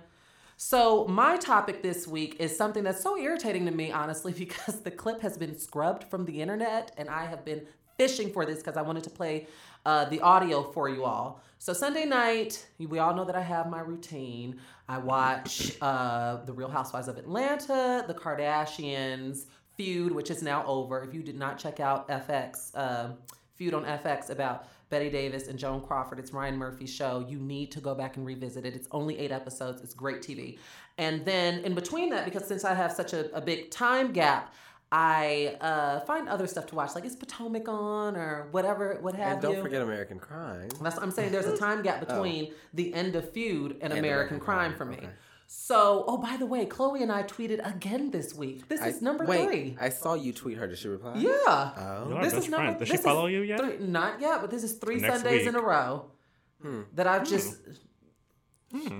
Speaker 4: So my topic this week is something that's so irritating to me, honestly, because the clip has been scrubbed from the internet, and I have been fishing for this because I wanted to play uh, the audio for you all. So Sunday night, we all know that I have my routine. I watch uh, The Real Housewives of Atlanta, The Kardashians, Feud, which is now over. If you did not check out FX, uh, Feud on FX about Bette Davis and Joan Crawford, it's Ryan Murphy's show. You need to go back and revisit it. It's only eight episodes. It's great TV. And then in between that, because since I have such a, a big time gap, I uh, find other stuff to watch, like is Potomac on or whatever, what have you.
Speaker 1: And don't
Speaker 4: you.
Speaker 1: forget American Crime.
Speaker 4: That's what I'm saying. There's a time gap between the end of Feud and,
Speaker 1: And
Speaker 4: American
Speaker 1: American
Speaker 4: Crime,
Speaker 1: Crime,
Speaker 4: for me.
Speaker 1: okay.
Speaker 4: So, oh, by the way, Chloe and I tweeted again this week. This
Speaker 1: I-
Speaker 4: is number
Speaker 1: wait,
Speaker 4: three.
Speaker 1: I saw you tweet her. Did she reply?
Speaker 4: yeah.
Speaker 1: Oh.
Speaker 3: Y'all are
Speaker 4: This is number.
Speaker 3: friends. Does she follow you yet?
Speaker 4: Three, not yet, but this is three
Speaker 3: Next
Speaker 4: Sundays in a row
Speaker 1: Hmm.
Speaker 4: that I've just
Speaker 1: Yeah.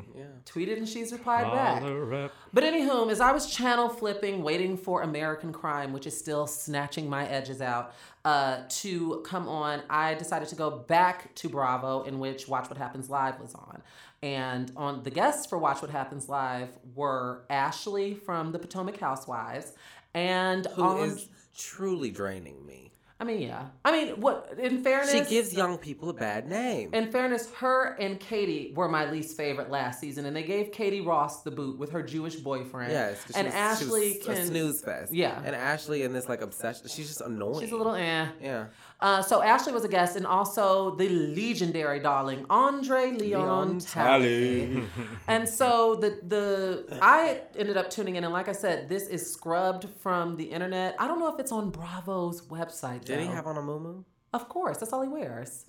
Speaker 4: tweeted and she's replied back.
Speaker 3: Holler up.
Speaker 4: But anywho, as I was channel flipping, waiting for American Crime, which is still snatching my edges out, uh, to come on, I decided to go back to Bravo, in which Watch What Happens Live was on. And on the guests for Watch What Happens Live were Ashley from the Potomac Housewives, and
Speaker 1: Who
Speaker 4: on,
Speaker 1: is truly draining me.
Speaker 4: I mean, yeah, I mean, what? In fairness,
Speaker 1: She gives young people a bad name.
Speaker 4: in fairness, her and Katie were my least favorite last season, and they gave Katie Rost the boot with her Jewish boyfriend.
Speaker 1: Yes,
Speaker 4: and
Speaker 1: was-
Speaker 4: Ashley can
Speaker 1: a snooze fest.
Speaker 4: Yeah.
Speaker 1: and Ashley in this like obsession. She's just annoying.
Speaker 4: She's a little eh.
Speaker 1: yeah.
Speaker 4: Uh, so Ashley was a guest, and also the legendary darling Andre Leon,
Speaker 1: Leon
Speaker 4: Talley. and so the the I ended up tuning in, and like I said, this is scrubbed from the internet. I don't know if it's on Bravo's website.
Speaker 1: Did he have on a moo
Speaker 4: Of course, that's all he wears.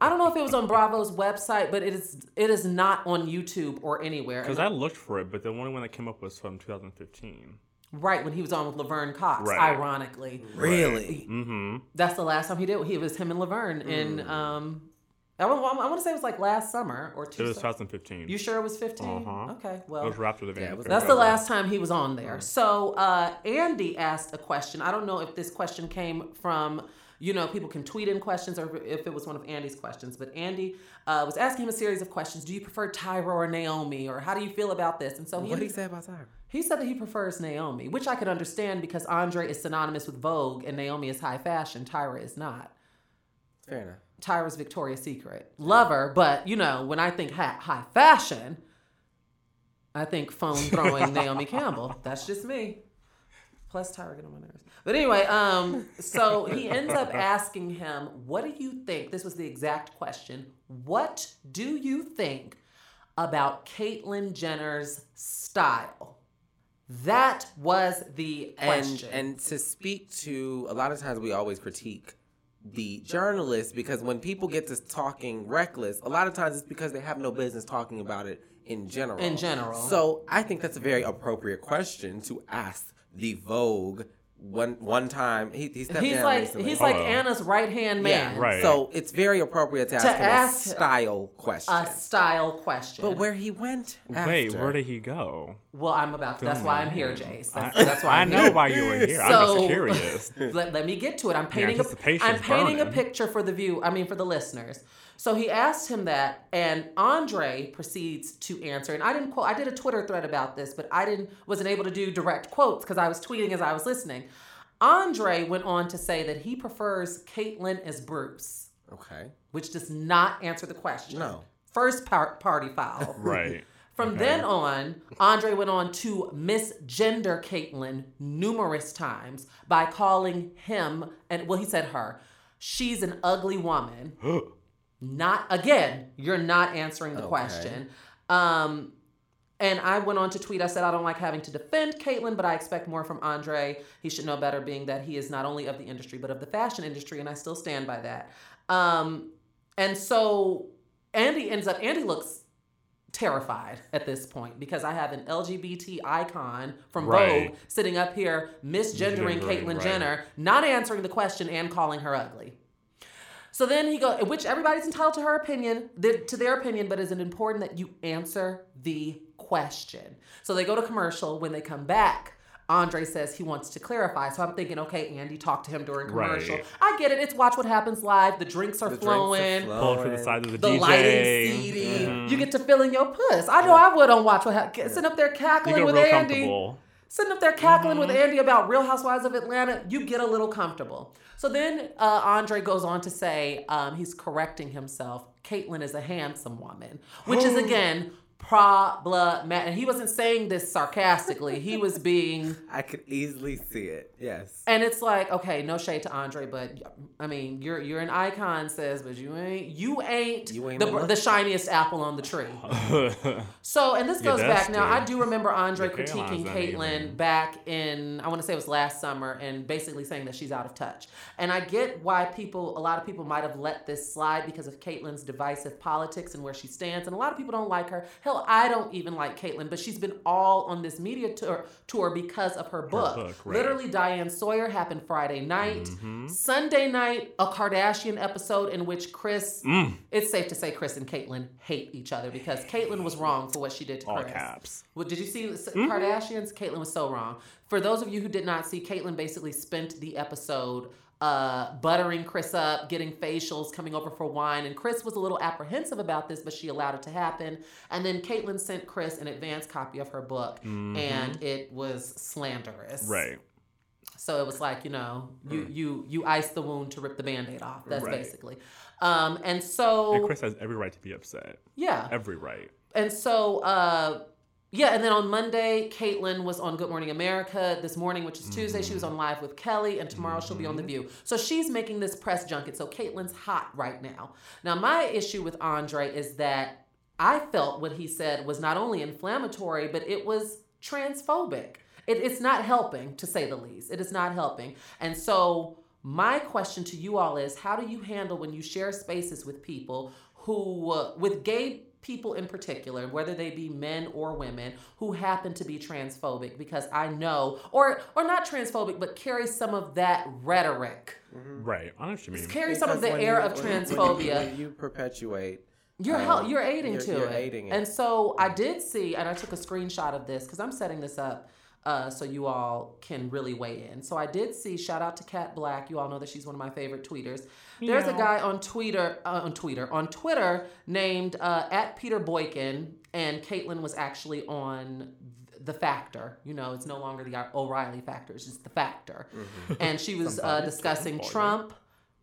Speaker 4: I don't know if it was on Bravo's website, but it is it is not on YouTube or anywhere.
Speaker 3: Because I looked for it, but the only one that came up was from 2015.
Speaker 4: Right when he was on with Laverne Cox,
Speaker 3: Right.
Speaker 4: ironically.
Speaker 1: Really?
Speaker 3: Mm-hmm.
Speaker 4: That's the last time he did. He was him and Laverne in. Um, I, want, I want to say it was like last summer or two.
Speaker 3: It was 2015.
Speaker 4: you sure it was 15?
Speaker 3: Uh-huh.
Speaker 4: Okay, well.
Speaker 3: it
Speaker 4: well.
Speaker 3: was wrapped with a
Speaker 1: Yeah,
Speaker 4: That's the last time he was on there. So uh, Andy asked a question. I don't know if this question came from, you know, people can tweet in questions or if it was one of Andy's questions. But Andy uh, was asking him a series of questions. Do you prefer Tyra or Naomi? Or how do you feel about this? And so he,
Speaker 1: What did he say about Tyra?
Speaker 4: he said that he prefers Naomi, which I could understand because Andre is synonymous with Vogue and Naomi is high fashion. Tyra is not.
Speaker 1: Fair enough.
Speaker 4: Tyra's Victoria's Secret. Love her, but you know, when I think ha- high fashion, I think phone throwing Naomi Campbell. That's just me. Plus Tyra get on my nerves. But anyway, um, so he ends up asking him, "What do you think?" This was the exact question. What do you think about Caitlyn Jenner's style? That was the
Speaker 1: And and to speak to a lot of times we always critique the journalists because when people get to talking reckless, a lot of times it's because they have no business talking about it in general.
Speaker 4: In general.
Speaker 1: So I think that's a very appropriate question to ask the Vogue one one time. He, he stepped
Speaker 4: he's
Speaker 1: down
Speaker 4: like
Speaker 1: recently.
Speaker 4: he's like
Speaker 3: Hello.
Speaker 4: Anna's right hand man.
Speaker 1: yeah,
Speaker 3: Right.
Speaker 1: So it's very appropriate to ask him
Speaker 4: ask
Speaker 1: a style question.
Speaker 4: A style question.
Speaker 1: but where he went after.
Speaker 3: Wait, where did he go?
Speaker 4: Well, I'm about to. That's why I'm here, Jace. That's,
Speaker 3: I,
Speaker 4: that's why
Speaker 3: I
Speaker 4: I'm
Speaker 3: know
Speaker 4: here.
Speaker 3: why you were here. I'm just curious.
Speaker 4: Let, let me get to it. I'm painting a,
Speaker 3: anticipation's
Speaker 4: I'm painting a picture for the view. I mean, for the listeners. So he asked him that, and Andre proceeds to answer. And I didn't quote. I did a Twitter thread about this, but I didn't wasn't able to do direct quotes because I was tweeting as I was listening. Andre went on to say that he prefers Caitlyn as Bruce,
Speaker 1: Okay.
Speaker 4: which does not answer the question.
Speaker 1: No.
Speaker 4: First par- party foul.
Speaker 3: right.
Speaker 4: From
Speaker 3: Okay.
Speaker 4: then on, Andre went on to misgender Caitlyn numerous times by calling him, and well, he said her, she's an ugly woman. not, again, you're not answering the
Speaker 1: Okay.
Speaker 4: question. Um, and I went on to tweet, I said, I don't like having to defend Caitlyn, but I expect more from Andre. He should know better, being that he is not only of the industry, but of the fashion industry, and I still stand by that. Um, and so Andy ends up, Andy looks terrified at this point because I have an LGBT icon from
Speaker 3: Right.
Speaker 4: Vogue sitting up here misgendering Caitlyn
Speaker 3: right.
Speaker 4: Jenner, not answering the question and calling her ugly. So then he goes, which everybody's entitled to her opinion, to their opinion, but is it important that you answer the question? So they go to commercial. When they come back, Andre says he wants to clarify. So I'm thinking, okay, Andy, talk to him during commercial.
Speaker 3: Right.
Speaker 4: I get it. It's Watch What Happens Live. The drinks are
Speaker 1: The drinks are
Speaker 4: flowing.
Speaker 1: flowing.
Speaker 3: Pulled to the side of the,
Speaker 4: The
Speaker 3: DJ.
Speaker 4: lighting, seating,
Speaker 3: Mhm.
Speaker 4: you get to fill in your puss. I know I would on Watch What Happens. Sitting up there
Speaker 3: You
Speaker 4: cackling
Speaker 3: get
Speaker 4: with
Speaker 3: real
Speaker 4: Andy. Sitting up there cackling
Speaker 3: Mm-hmm.
Speaker 4: with Andy about Real Housewives of Atlanta, you get a little comfortable. So then uh, Andre goes on to say um, he's correcting himself. Caitlyn is a handsome woman, which is again problematic. And he wasn't saying this sarcastically. He was being,
Speaker 1: I could easily see it. Yes.
Speaker 4: and it's like, okay, no shade to Andre, but I mean, you're you're an icon, says, but you ain't you ain't,
Speaker 1: You ain't
Speaker 4: the,
Speaker 1: a-
Speaker 4: the shiniest apple on the tree. So, and this goes
Speaker 3: that's
Speaker 4: back now. I do remember Andre
Speaker 3: The
Speaker 4: critiquing
Speaker 3: hairline's
Speaker 4: Caitlyn back in, I want to say it was last summer, and basically saying that she's out of touch. And I get why people, a lot of people might have let this slide because of Caitlyn's divisive politics and where she stands. And a lot of people don't like her. Hell, I don't even like Caitlyn, but she's been all on this media tour, tour because of her book.
Speaker 3: book, right.
Speaker 4: Literally, Diane Sawyer happened Friday night.
Speaker 3: Mm-hmm.
Speaker 4: Sunday night, a Kardashian episode in which Kris,
Speaker 3: Mm.
Speaker 4: it's safe to say Kris and Caitlyn hate each other because Caitlyn was wrong for what she did to
Speaker 3: All
Speaker 4: Kris.
Speaker 3: caps.
Speaker 4: Well, did you see
Speaker 3: Mm-hmm.
Speaker 4: Kardashians? Caitlyn was so wrong. For those of you who did not see, Caitlyn basically spent the episode uh, buttering Kris up, getting facials, coming over for wine. And Kris was a little apprehensive about this, but she allowed it to happen. And then Caitlyn sent Kris an advance copy of her book, and it was slanderous.
Speaker 3: Mm-hmm. Right.
Speaker 4: So it was like, you know, you you you ice the wound to rip the band-aid off. That's
Speaker 3: Right.
Speaker 4: basically. Um, and so
Speaker 3: And Kris has every right to be upset.
Speaker 4: yeah.
Speaker 3: Every right.
Speaker 4: And so, uh, yeah, and then on Monday, Caitlyn was on Good Morning America this morning, which is Tuesday. She was on live with Kelly, and tomorrow she'll be on The View. So she's making this press junket. So Caitlyn's hot right now. Now, my issue with Andre is that I felt what he said was not only inflammatory, but it was transphobic. It, it's not helping, to say the least. It is not helping. And so, my question to you all is how do you handle when you share spaces with people who, uh, with gay people in particular, whether they be men or women, who happen to be transphobic? Because I know, or or not transphobic, but carry some of that rhetoric,
Speaker 3: Right. I know what you mean.
Speaker 4: carry some of the air
Speaker 1: you-
Speaker 4: of
Speaker 1: when you- when you-
Speaker 4: transphobia.
Speaker 1: When you perpetuate
Speaker 4: You're
Speaker 1: Um,
Speaker 4: hel- you're aiding
Speaker 1: you're-
Speaker 4: to
Speaker 1: you're
Speaker 4: it.
Speaker 1: aiding it.
Speaker 4: And so I did see, and I took a screenshot of this because I'm setting this up uh, so you all can really weigh in. So I did see. Shout out to Kat Blaque. You all know that she's one of my favorite tweeters. There's a guy on Twitter uh, on Twitter on Twitter named uh, at Peter Boykin, and Caitlyn was actually on the factor you know it's no longer the o'reilly factor it's just the factor and she was uh, discussing trump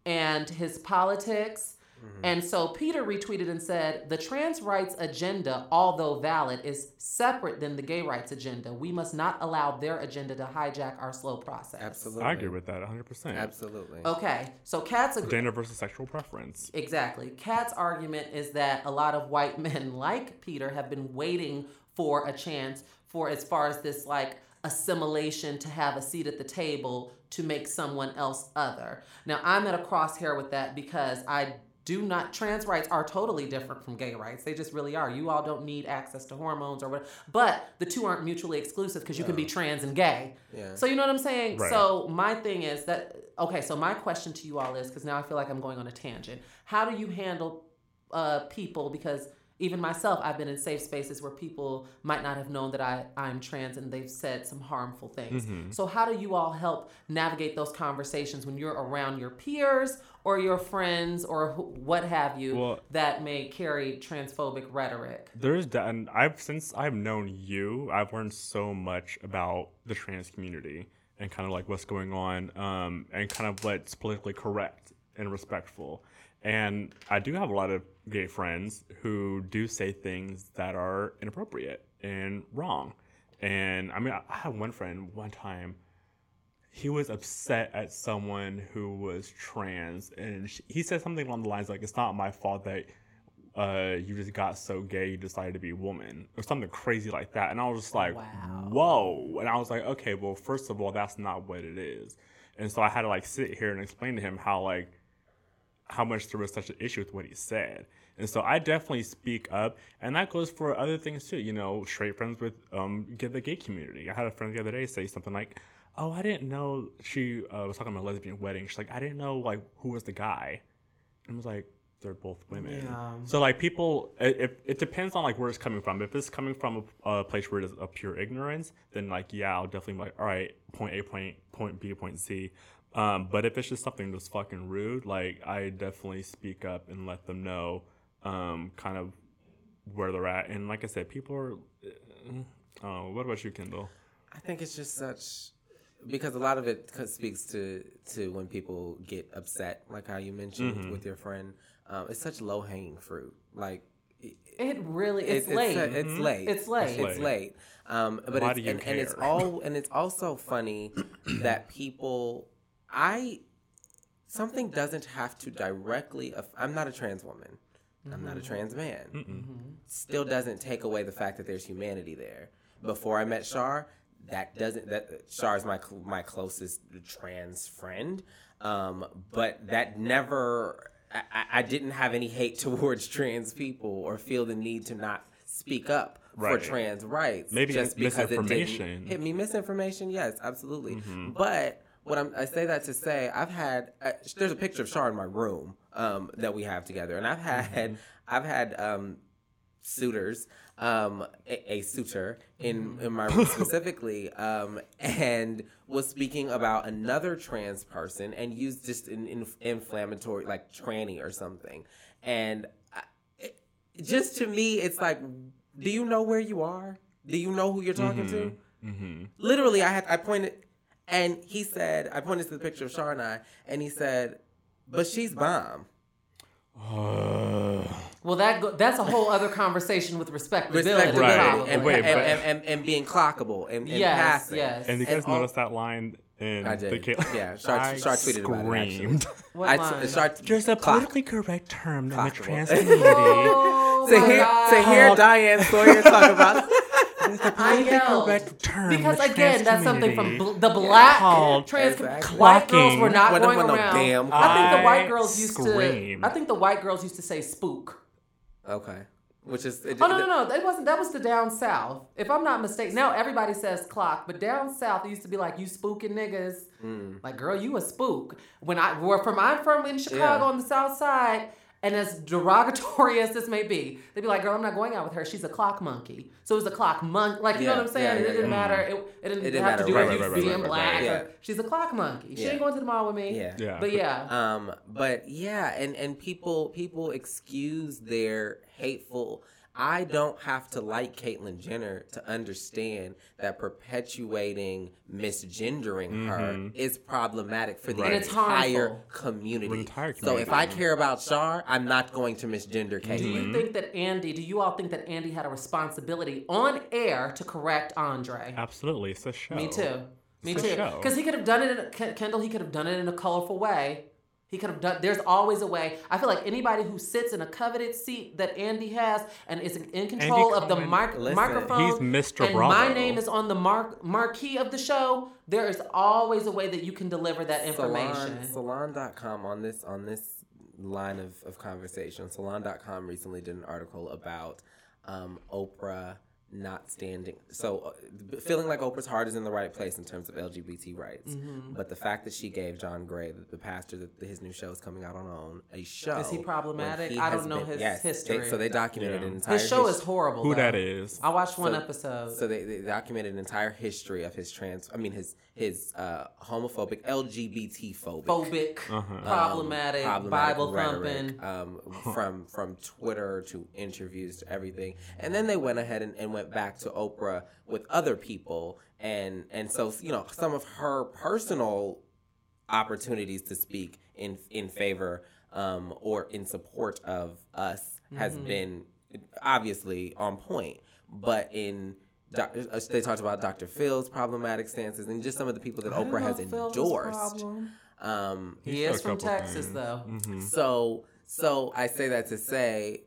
Speaker 4: and his politics
Speaker 3: Mm-hmm.
Speaker 4: and so Peter retweeted and said, The trans rights agenda, although valid, is separate than the gay rights agenda. We must not allow their agenda to hijack our slow process.
Speaker 1: absolutely.
Speaker 3: I agree with that 100%.
Speaker 1: Absolutely.
Speaker 4: Okay, so Kat's agree.
Speaker 3: Gender versus sexual preference.
Speaker 4: Exactly. Kat's argument is that a lot of white men like Peter have been waiting for a chance for as far as this like assimilation to have a seat at the table to make someone else other. Now I'm at a crosshair with that because I do not trans rights are totally different from gay rights. They just really are. You all don't need access to hormones or what, But the two aren't mutually exclusive because you can be trans and gay.
Speaker 1: Yeah.
Speaker 4: So you know what I'm saying?
Speaker 3: Right.
Speaker 4: So my thing is that okay, so my question to you all is because now I feel like I'm going on a tangent. How do you handle uh, people because even myself, I've been in safe spaces where people might not have known that I, I'm trans and they've said some harmful things.
Speaker 3: Mm-hmm.
Speaker 4: So, how do you all help navigate those conversations when you're around your peers or your friends or wh- what have you
Speaker 3: Well-
Speaker 4: that may carry transphobic rhetoric?
Speaker 3: There's that, and I've since I've known you, I've learned so much about the trans community and kind of like what's going on, um, and kind of what's politically correct and respectful. And I do have a lot of gay friends who do say things that are inappropriate and wrong. And I mean, I had one friend one time. He was upset at someone who was trans, and he said something along the lines like, "It's not my fault that uh, you just got so gay you decided to be a woman or something crazy like that. And I was just like,
Speaker 4: Wow.
Speaker 3: whoa. And I was like, okay, well, first of all, that's not what it is. And so I had to like sit here and explain to him how like how much there was such an issue with what he said. And so I definitely speak up, and that goes for other things too. You know, straight friends with um get the gay community. I had a friend the other day say something like, "Oh, I didn't know she uh, was talking about a lesbian wedding." She's like, "I didn't know like who was the guy," and I was like, "They're both women."
Speaker 4: Yeah.
Speaker 3: So like people, it, it, it depends on like where it's coming from. If it's coming from a, a place where it is a pure ignorance, then like yeah, I'll definitely be like, all right, point A, point point B, point C. Um, but if it's just something that's fucking rude, like I definitely speak up and let them know, um, kind of where they're at. And like I said, people are. Uh, oh, what about you, Kendall?
Speaker 1: I think it's just such because a lot of it speaks to to when people get upset, like how you mentioned
Speaker 3: Mm-hmm.
Speaker 1: with your friend. Um, it's such low hanging fruit. Like it-
Speaker 4: It really it's,
Speaker 1: it's
Speaker 4: late.
Speaker 1: It's, it's late.
Speaker 4: It's late.
Speaker 1: It's
Speaker 3: late.
Speaker 1: late. Um, but
Speaker 3: Why
Speaker 1: it's,
Speaker 3: do you
Speaker 1: and, and it's all and it's also funny that people. I something doesn't have to directly. aff- I'm not a trans woman. I'm not a trans man. Still doesn't take away the fact that there's humanity there. Before I met Shar, that doesn't that Shar is my cl- my closest trans friend. Um, but that never. I, I- I didn't have any hate towards trans people or feel the need to not speak up for trans rights.
Speaker 3: Maybe
Speaker 1: just because it didn't
Speaker 3: misinformation.
Speaker 1: hit me. Misinformation, yes, absolutely.
Speaker 3: Mm-hmm.
Speaker 1: But what I'm, I say that to say, I've had uh, there's a picture of Shar in my room um, that we have together, and I've
Speaker 3: Mm-hmm.
Speaker 1: had I've had um, suitors, um, a, a suitor in in my room specifically, um, and was speaking about another trans person and used just an in, inflammatory like tranny or something, and I, it, just to me, it's like, do you know where you are? Do you know who you're talking to?
Speaker 3: Mm-hmm.
Speaker 1: literally I had I pointed and he said I pointed to the picture of Shar and I and he said, But she's bomb.
Speaker 4: Well, that go, that's a whole other conversation with respectability.
Speaker 1: Respectability
Speaker 3: Right.
Speaker 4: probably.
Speaker 1: and,
Speaker 3: Wait,
Speaker 1: and, and, and, and being clockable and, and
Speaker 4: yes,
Speaker 1: passing.
Speaker 4: yes.
Speaker 3: And you guys
Speaker 1: And all-
Speaker 3: noticed that line in
Speaker 1: I
Speaker 3: the
Speaker 1: did.
Speaker 3: kid?
Speaker 1: Yeah, Shar-
Speaker 3: I
Speaker 1: Shar tweeted about it, actually.
Speaker 3: screamed.
Speaker 1: I
Speaker 4: line?
Speaker 1: t- Shar-
Speaker 3: There's a
Speaker 1: clock.
Speaker 3: politically correct term in the trans community.
Speaker 4: Oh
Speaker 1: to
Speaker 4: my
Speaker 1: hear
Speaker 4: God.
Speaker 1: to hear Diane Sawyer talk about
Speaker 3: There's a
Speaker 4: I
Speaker 3: politically correct term
Speaker 4: Because
Speaker 3: the
Speaker 4: again,
Speaker 3: trans
Speaker 4: that's something from bl- the black
Speaker 3: Called
Speaker 4: trans
Speaker 1: Exactly.
Speaker 4: white girls were not
Speaker 1: Wasn't
Speaker 4: going
Speaker 1: no
Speaker 4: around.
Speaker 1: damn
Speaker 4: I think the white girls used
Speaker 3: screamed.
Speaker 4: to. I think the white girls used to say spook.
Speaker 1: Okay. Which is it,
Speaker 4: Oh no, no, no! That wasn't. That was the down south. If I'm not mistaken, now everybody says clock, but down south it used to be like you spooking niggas.
Speaker 1: Mm.
Speaker 4: Like, girl, you a spook. When I where from I'm from in Chicago
Speaker 1: Yeah.
Speaker 4: on the south side, and as derogatory as this may be, they'd be like, "Girl, I'm not going out with her. She's a clock monkey." So it was a clock monkey. Like, you know what I'm saying?
Speaker 1: yeah,
Speaker 4: it didn't
Speaker 1: yeah.
Speaker 4: matter. It, it didn't,
Speaker 1: It didn't
Speaker 4: have to do
Speaker 1: Right,
Speaker 4: with
Speaker 3: right,
Speaker 4: you
Speaker 3: right,
Speaker 4: being
Speaker 3: right, right,
Speaker 4: black.
Speaker 1: right.
Speaker 4: or-
Speaker 1: Yeah.
Speaker 4: She's a clock monkey. She
Speaker 1: Yeah.
Speaker 4: ain't going to the mall with me.
Speaker 1: Yeah.
Speaker 3: Yeah.
Speaker 4: But yeah.
Speaker 1: Um, but yeah, and and people people excuse their hateful. I don't have to like Caitlyn Jenner to understand that perpetuating misgendering her mm-hmm. is problematic for the
Speaker 3: Right.
Speaker 4: And it's
Speaker 1: entire community.
Speaker 3: Entire
Speaker 1: So if I care about Shar, I'm not going to misgender mm-hmm. Caitlyn.
Speaker 4: Do
Speaker 1: Caitlyn.
Speaker 4: you think that Andy, do you all think that Andy had a responsibility on air to correct Andre?
Speaker 3: Absolutely, it's a show.
Speaker 4: Me too. Me
Speaker 3: It's
Speaker 4: too. Because he could have done it, in a, Kendall, he could have done it in a colorful way. He could have done, there's always a way. I feel like anybody who sits in a coveted seat that Andy has and is in control of the mic-
Speaker 1: Listen,
Speaker 4: microphone.
Speaker 3: he's Mr.
Speaker 4: And
Speaker 3: Bravo.
Speaker 4: my name is on the mark, marquee of the show. There is always a way that you can deliver that information.
Speaker 1: Salon, salon.com on this on this line of, of conversation. Salon.com recently did an article about um, Oprah not standing. So uh, feeling like Oprah's heart is in the right place in terms of LGBT rights,
Speaker 4: Mm-hmm.
Speaker 1: but the fact that she gave John Gray, the, the pastor that his new show is coming out on, OWN a show.
Speaker 4: Is he problematic?
Speaker 1: he
Speaker 4: I don't
Speaker 1: has
Speaker 4: know his
Speaker 1: yes, they-
Speaker 4: history.
Speaker 1: so they documented
Speaker 3: Yeah.
Speaker 1: an entire
Speaker 4: His show
Speaker 1: his-
Speaker 4: is horrible.
Speaker 3: Who
Speaker 4: though.
Speaker 3: that is?
Speaker 4: I watched one
Speaker 1: So-
Speaker 4: episode.
Speaker 1: So they, they documented an entire history of his trans, I mean his his uh, homophobic, LGBT phobic,
Speaker 4: Phobic,
Speaker 3: Uh-huh.
Speaker 4: problematic, Bible thumping.
Speaker 1: um, from from Twitter to interviews to everything, and then they went ahead and, and went back to Oprah with other people, and and so you know some of her personal opportunities to speak in in favor um, or in support of us has
Speaker 4: Mm-hmm.
Speaker 1: been obviously on point, but in doc- uh, they talked about Dr. Phil's problematic stances and just some of the people that
Speaker 4: I
Speaker 1: Oprah has
Speaker 4: Phil
Speaker 1: endorsed. Um,
Speaker 4: He is from Texas,
Speaker 3: things.
Speaker 4: though.
Speaker 3: Mhm.
Speaker 1: so, so I say that to say,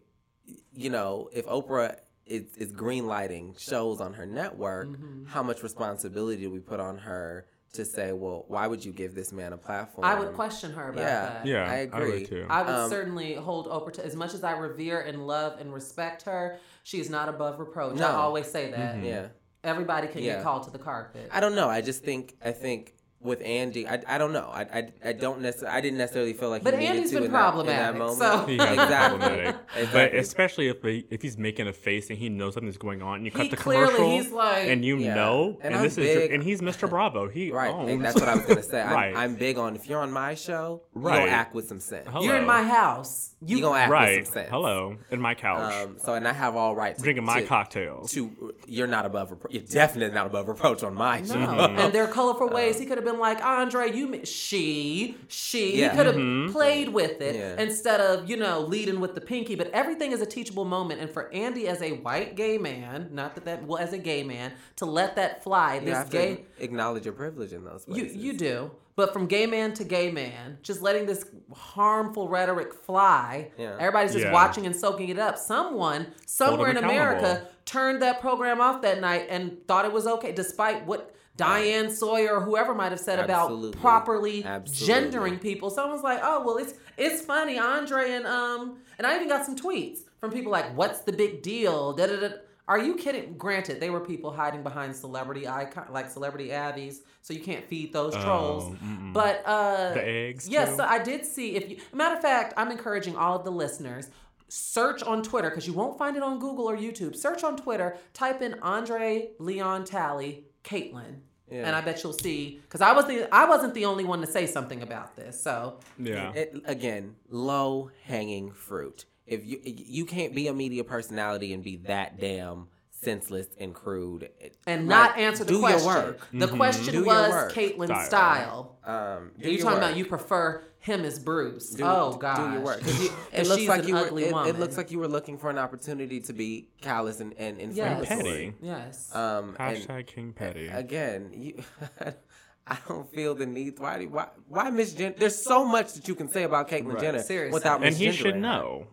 Speaker 1: you know, if Oprah is, is green lighting shows on her network,
Speaker 4: Mm-hmm.
Speaker 1: how much responsibility do we put on her to say, well, why would you give this man a platform?
Speaker 4: I would question her about
Speaker 1: Yeah.
Speaker 4: that.
Speaker 3: Yeah,
Speaker 1: I
Speaker 3: I
Speaker 1: agree.
Speaker 3: would too.
Speaker 4: I would
Speaker 1: Um,
Speaker 4: certainly hold Oprah to as much as I revere and love and respect her. She is not above reproach.
Speaker 1: No.
Speaker 4: I always say that.
Speaker 3: Mm-hmm.
Speaker 1: Yeah.
Speaker 4: Everybody can
Speaker 1: Yeah.
Speaker 4: get called to the carpet.
Speaker 1: I don't know. I just think I think with Andy, I, I don't know. I, I, I don't necessarily. I didn't necessarily feel like.
Speaker 4: But
Speaker 1: he needed
Speaker 4: Andy's
Speaker 1: to
Speaker 4: been
Speaker 1: in that- in that
Speaker 4: problematic, so-
Speaker 3: He has been
Speaker 1: exactly.
Speaker 3: problematic. But especially if he, if he's making a face and he knows something's going on, and you cut
Speaker 4: He
Speaker 3: the
Speaker 4: clearly-
Speaker 3: commercial,
Speaker 4: he's like-
Speaker 3: and you
Speaker 1: Yeah.
Speaker 3: know,
Speaker 1: And
Speaker 3: and,
Speaker 1: I'm
Speaker 3: this is your, and he's Mr. Bravo. He
Speaker 1: Right,
Speaker 3: owns.
Speaker 1: and that's what I was gonna say. I'm,
Speaker 3: Right.
Speaker 1: I'm big on if you're on my show, you
Speaker 3: Right.
Speaker 1: gonna act with some sense.
Speaker 3: Hello.
Speaker 4: You're in my house. You,
Speaker 1: You gonna act
Speaker 3: right.
Speaker 1: with some sense.
Speaker 3: Hello, in my couch,
Speaker 1: Um, so and I have all right to,
Speaker 3: drinking my
Speaker 1: to,
Speaker 3: cocktails.
Speaker 1: To you're not above. Repro- you're definitely not above reproach on my show.
Speaker 4: No. and there are colorful ways he could have been like Andre. You, ma- she, she.
Speaker 1: Yeah.
Speaker 4: Could have mm-hmm. played with it
Speaker 1: Yeah.
Speaker 4: instead of you know leading with the pinky. But everything is a teachable moment. And for Andy as a white gay man, not that that well as a gay man, to let that fly.
Speaker 1: You
Speaker 4: This
Speaker 1: have
Speaker 4: gay.
Speaker 1: to acknowledge your privilege in those
Speaker 4: You,
Speaker 1: places.
Speaker 4: you do. But from gay man to gay man, just letting this harmful rhetoric fly.
Speaker 1: Yeah.
Speaker 4: Everybody's just
Speaker 3: Yeah.
Speaker 4: watching and soaking it up. Someone, somewhere in America, turned that program off that night and thought it was okay, despite what Diane Sawyer or whoever might have said
Speaker 1: Absolutely.
Speaker 4: about properly
Speaker 1: Absolutely.
Speaker 4: gendering people. Someone's like, oh well, it's it's funny, Andre and um, and I even got some tweets from people like, what's the big deal? Da da da. Are you kidding? Granted, they were people hiding behind celebrity icon, like celebrity Abbeys, so you can't feed those trolls.
Speaker 3: Oh.
Speaker 4: But uh,
Speaker 3: The eggs,
Speaker 4: Yes,
Speaker 3: too?
Speaker 4: so I did see. If you, matter of fact, I'm encouraging all of the listeners search on Twitter because you won't find it on Google or YouTube. Search on Twitter. Type in Andre Leon Talley Caitlyn.
Speaker 1: Yeah.
Speaker 4: And I bet you'll see because I was the I wasn't the only one to say something about this. So
Speaker 3: yeah,
Speaker 1: It, again, low hanging fruit. If you you can't be a media personality and be that damn senseless and crude
Speaker 4: and
Speaker 1: Like,
Speaker 4: not answer the
Speaker 1: do
Speaker 4: question.
Speaker 1: your work.
Speaker 4: The question
Speaker 1: Do
Speaker 4: was
Speaker 1: work.
Speaker 4: Caitlyn's
Speaker 3: Style.
Speaker 4: style.
Speaker 1: Um, do
Speaker 4: Are you talking
Speaker 1: work.
Speaker 4: about you prefer him as Bruce?
Speaker 1: Do-
Speaker 4: oh God,
Speaker 1: do your work. 'Cause you- it
Speaker 4: 'Cause
Speaker 1: looks
Speaker 4: she's
Speaker 1: like
Speaker 4: an
Speaker 1: you were.
Speaker 4: ugly
Speaker 1: It,
Speaker 4: woman.
Speaker 1: it looks like you were looking for an opportunity to be callous and and
Speaker 4: Yes.
Speaker 1: inflammatory.
Speaker 3: Petty.
Speaker 4: yes.
Speaker 1: Um, and
Speaker 3: King Petty.
Speaker 1: again, you. I don't feel the need. Why? do- Why? Why Miss Jen? There's so much that you can say about Caitlyn Jenner
Speaker 4: Seriously.
Speaker 1: without
Speaker 3: and he should know.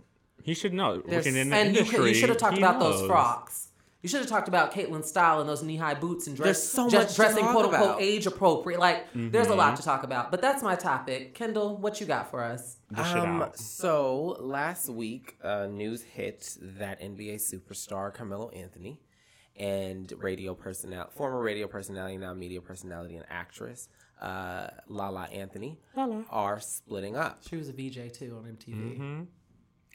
Speaker 3: He should know.
Speaker 1: There's-
Speaker 3: Working in the
Speaker 4: and you,
Speaker 3: industry,
Speaker 4: could- you should have talked
Speaker 3: he
Speaker 4: about those frocks. You should have talked about Caitlyn's style and those knee-high boots and dress,
Speaker 1: There's so
Speaker 4: just
Speaker 1: much to
Speaker 4: dressing
Speaker 1: talk
Speaker 4: quote unquote
Speaker 1: about.
Speaker 4: age appropriate. Like there's a
Speaker 3: Mm-hmm.
Speaker 4: lot to talk about. But that's my topic. Kendall, what you got for us?
Speaker 3: Dish it
Speaker 1: Um,
Speaker 3: out.
Speaker 1: so last week, uh, news hit that NBA superstar Carmelo Anthony and radio personality, former radio personality, now media personality and actress, uh, Lala Anthony, are splitting up.
Speaker 4: She was a VJ too on MTV.
Speaker 3: Mm-hmm.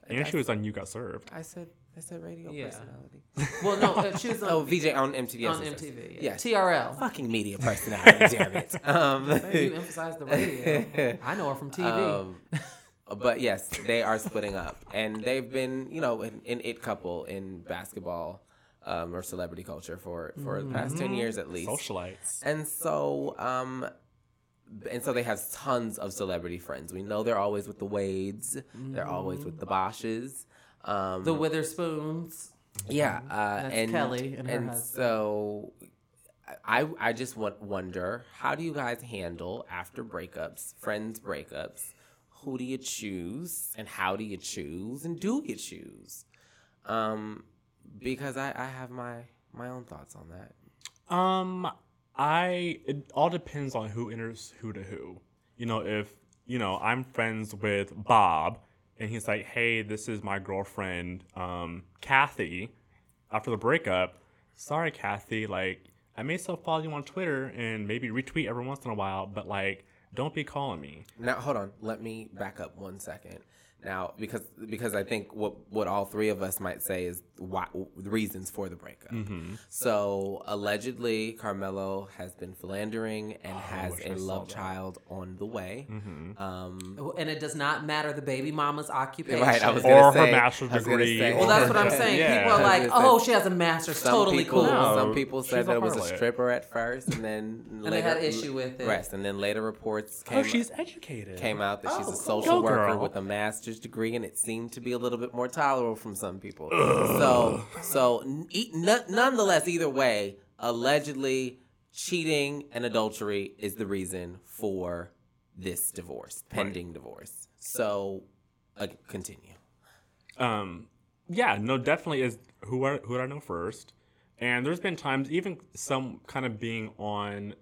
Speaker 3: And she was on You Got Served.
Speaker 1: I said, I said radio
Speaker 4: Yeah.
Speaker 1: personality.
Speaker 4: Well, no, uh, she was
Speaker 1: oh,
Speaker 4: on,
Speaker 1: VJ on MTV.
Speaker 4: on
Speaker 1: yes, yes,
Speaker 4: MTV. Yeah.
Speaker 1: Yes.
Speaker 4: TRL.
Speaker 1: Fucking media personality, damn it. Um,
Speaker 4: You emphasize the radio. I know her from TV.
Speaker 1: Um, but yes, they are splitting up, and they've been, you know, an, an it couple in basketball um, or celebrity culture for for the past ten years at least.
Speaker 3: Socialites.
Speaker 1: And so, um, and so they have tons of celebrity friends. We know they're always with the Wades. They're always with the Boshes. Um,
Speaker 4: the Witherspoons.
Speaker 1: yeah, uh,
Speaker 4: That's
Speaker 1: and
Speaker 4: Kelly and her husband.
Speaker 1: so I I just want, wonder how do you guys handle after breakups, friends breakups? Who do you choose, and how do you choose, and do you choose? Um, because I I have my my own thoughts on that.
Speaker 3: Um, I it all depends on who enters who to who. You know, if you know I'm friends with Bob, and he's like, "Hey, this is my girlfriend, um, Kathy." After the breakup, sorry, Kathy. Like, I may still follow you on Twitter and maybe retweet every once in a while, but like, don't be calling me.
Speaker 1: Now, hold on. Let me back up one second. Now, because because I think what what all three of us might say is why the reasons for the breakup. So allegedly, Carmelo has been philandering and has
Speaker 3: wish
Speaker 1: a
Speaker 3: I saw
Speaker 1: love
Speaker 3: that.
Speaker 1: child on the way. Um,
Speaker 4: And it does not matter the baby mama's occupation.
Speaker 1: Right, I was
Speaker 3: Or
Speaker 1: gonna
Speaker 3: her master's
Speaker 1: I was gonna
Speaker 3: degree.
Speaker 1: say-
Speaker 4: Well, that's what I'm saying.
Speaker 3: Yeah.
Speaker 4: People are like, "Oh,
Speaker 1: say,
Speaker 4: she has a master's.
Speaker 1: some
Speaker 4: Totally
Speaker 1: people,
Speaker 4: cool."
Speaker 3: No.
Speaker 1: Some people said that it was a stripper at first, and then
Speaker 4: they
Speaker 1: later,
Speaker 4: had issue with it.
Speaker 1: Rest, and then later reports came
Speaker 3: Oh, she's educated.
Speaker 1: came out that she's
Speaker 4: Oh,
Speaker 1: a social
Speaker 3: Go,
Speaker 1: worker
Speaker 3: girl.
Speaker 1: with a master's degree, and it seemed to be a little bit more tolerable from some people. So, so n- e- n- nonetheless, either way, allegedly cheating and adultery is the reason for this divorce, pending divorce. So, uh, continue.
Speaker 3: Um, yeah, no, definitely is who I, who I know first. And there's been times, even some kind of being on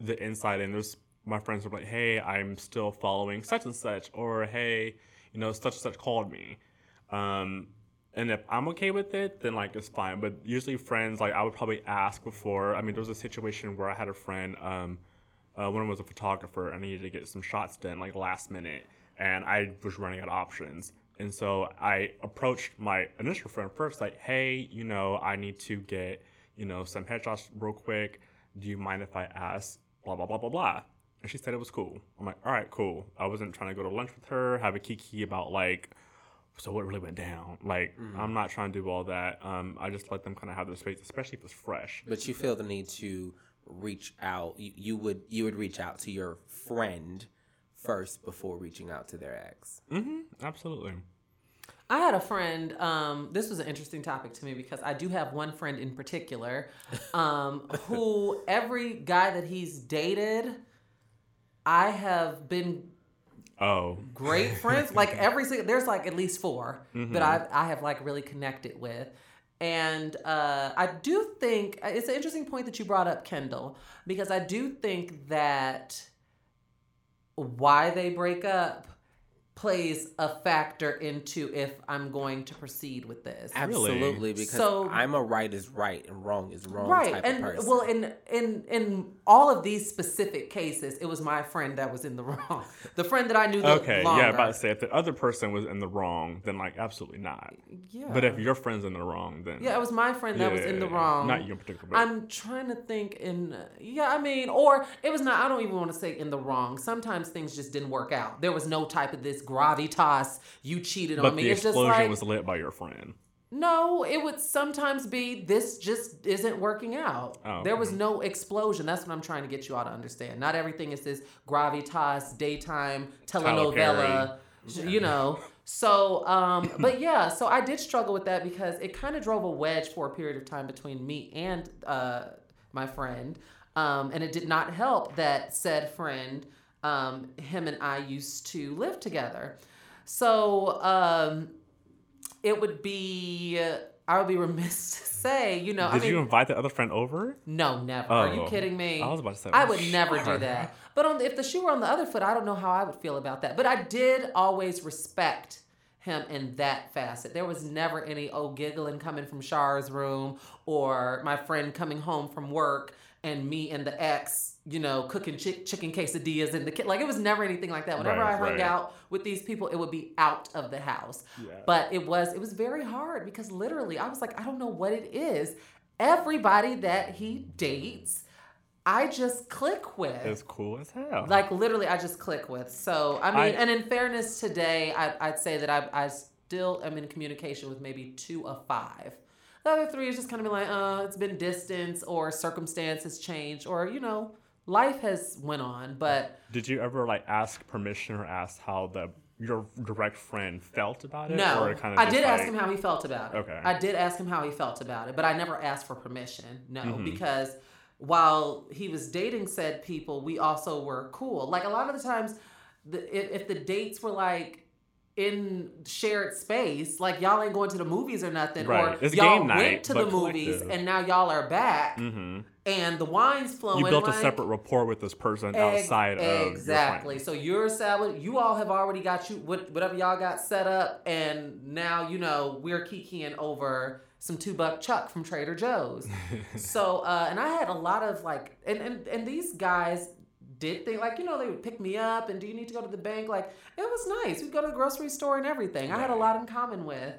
Speaker 3: the inside, and there's my friends are like, "Hey, I'm still following such and such," or "Hey, you know, such and such called me." Um, and if I'm okay with it, then like it's fine. But usually, friends like I would probably ask before. I mean, there was a situation where I had a friend. Um, Uh, one was a photographer. I needed to get some shots done like last minute, and I was running out of options. And so I approached my initial friend first, like, "Hey, you know, I need to get you know some headshots real quick. Do you mind if I ask blah blah blah blah blah?" And she said it was cool. I'm like, "All right, cool." I wasn't trying to go to lunch with her, have a kiki about like so what really went down. Like I'm not trying to do all that. Um, I just let them kind of have their space, especially if it's fresh.
Speaker 1: But you feel the need to reach out. You, you would you would reach out to your friend first before reaching out to their ex.
Speaker 3: Mm-hmm. Absolutely.
Speaker 4: I had a friend. Um, this was an interesting topic to me because I do have one friend in particular, um, who every guy that he's dated, I have been
Speaker 3: Oh,
Speaker 4: great friends. Like every single, there's like at least 4
Speaker 3: Mm-hmm.
Speaker 4: that I I have like really connected with. And uh, I do think it's an interesting point that you brought up, Kendall, because I do think that why they break up plays a factor into if I'm going to proceed with this.
Speaker 1: Absolutely, because
Speaker 4: So-
Speaker 1: I'm a right is right and wrong is wrong
Speaker 4: right
Speaker 1: type
Speaker 4: and
Speaker 1: of person.
Speaker 4: well in in in all of these specific cases it was my friend that was in the wrong the friend that i knew the
Speaker 3: okay.
Speaker 4: longer.
Speaker 3: Yeah, about to say if the other person was in the wrong, then like absolutely not.
Speaker 4: yeah
Speaker 3: But if your friend's in the wrong, then
Speaker 4: yeah it was my friend that was in the wrong
Speaker 3: Not you in particular. But
Speaker 4: i'm trying to think in yeah i mean or it was not i don't even want to say in the wrong sometimes things just didn't work out there was no type of this gravitas you cheated
Speaker 3: but
Speaker 4: on me But
Speaker 3: the
Speaker 4: it's
Speaker 3: explosion
Speaker 4: like
Speaker 3: was lit by your friend.
Speaker 4: No, it would sometimes be this just isn't working out.
Speaker 3: Oh,
Speaker 4: There was no explosion. That's what I'm trying to get you all to understand. Not everything is this gravitas, daytime telenovela, you know. So, um, but yeah, so I did struggle with that because it kind of drove a wedge for a period of time between me and uh, my friend. Um, and it did not help that said friend, um, him and I used to live together. So, um, it would be I would be remiss to say, you know,
Speaker 3: Did
Speaker 4: I mean,
Speaker 3: you invite the other friend over?
Speaker 4: no, never. Are you
Speaker 3: Oh.
Speaker 4: kidding me?
Speaker 3: I was about to say,
Speaker 4: I
Speaker 3: oh,
Speaker 4: would never do that. But on if the shoe were on the other foot, I don't know how I would feel about that. But I did always respect him in that facet. There was never any oh giggling coming from Shar's room or my friend coming home from work and me and the ex, you know, cooking chick chicken quesadillas in the kitchen. Like it was never anything like that. Whenever
Speaker 3: Right,
Speaker 4: I hung
Speaker 3: right.
Speaker 4: out with these people, it would be out of the house.
Speaker 3: Yeah.
Speaker 4: But it was it was very hard because literally I was like, I don't know what it is. Everybody that he dates, I just click with.
Speaker 3: It's cool as hell.
Speaker 4: Like literally, I just click with. So I mean,
Speaker 3: I-
Speaker 4: and in fairness, today I, I'd say that I I still am in communication with maybe two of five. The other three is just kind of be like, uh, it's been distance or circumstances changed or you know, life has went on. But
Speaker 3: Did you ever like ask permission or ask how the your direct friend felt about it?
Speaker 4: no,
Speaker 3: or kind
Speaker 4: I did ask him how he felt about it.
Speaker 3: Okay.
Speaker 4: I did ask him how he felt about it, but I never asked for permission. No,
Speaker 3: Mm-hmm.
Speaker 4: because while he was dating said people, we also were cool. Like a lot of the times, the, if, if the dates were like in shared space, like y'all ain't going to the movies or nothing,
Speaker 3: Right.
Speaker 4: or
Speaker 3: It's
Speaker 4: y'all
Speaker 3: game
Speaker 4: went to the movies
Speaker 3: collective.
Speaker 4: and now y'all are back
Speaker 3: hmm
Speaker 4: and the wine's flowing.
Speaker 3: You built a
Speaker 4: like-
Speaker 3: separate rapport with this person
Speaker 4: Ex-
Speaker 3: outside of
Speaker 4: exactly. So you're salad. You all have already got you whatever y'all got set up, and now you know we're kikiing over some two buck chuck from Trader Joe's. so uh, and I had a lot of like, and and and these guys did think like you know they would pick me up and do you need to go to the bank like it was nice we'd go to the grocery store and everything i had a lot in common with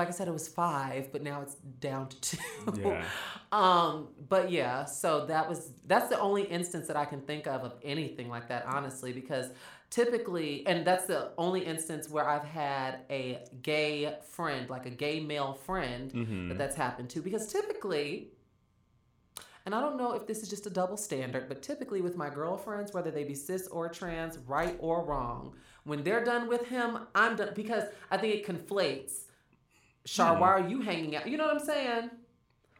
Speaker 4: like i said it was five but now it's down to two
Speaker 3: Yeah.
Speaker 4: um, but yeah, so that was that's the only instance that I can think of of anything like that, honestly, because typically, and that's the only instance where I've had a gay friend, like a gay male friend,
Speaker 3: Mhm.
Speaker 4: that that's happened to. Because typically, and I don't know if this is just a double standard, but typically with my girlfriends, whether they be cis or trans, right or wrong, when they're done with him, I'm done because I think it conflates. Shar,
Speaker 3: Hmm.
Speaker 4: why are you hanging out? You know what I'm saying?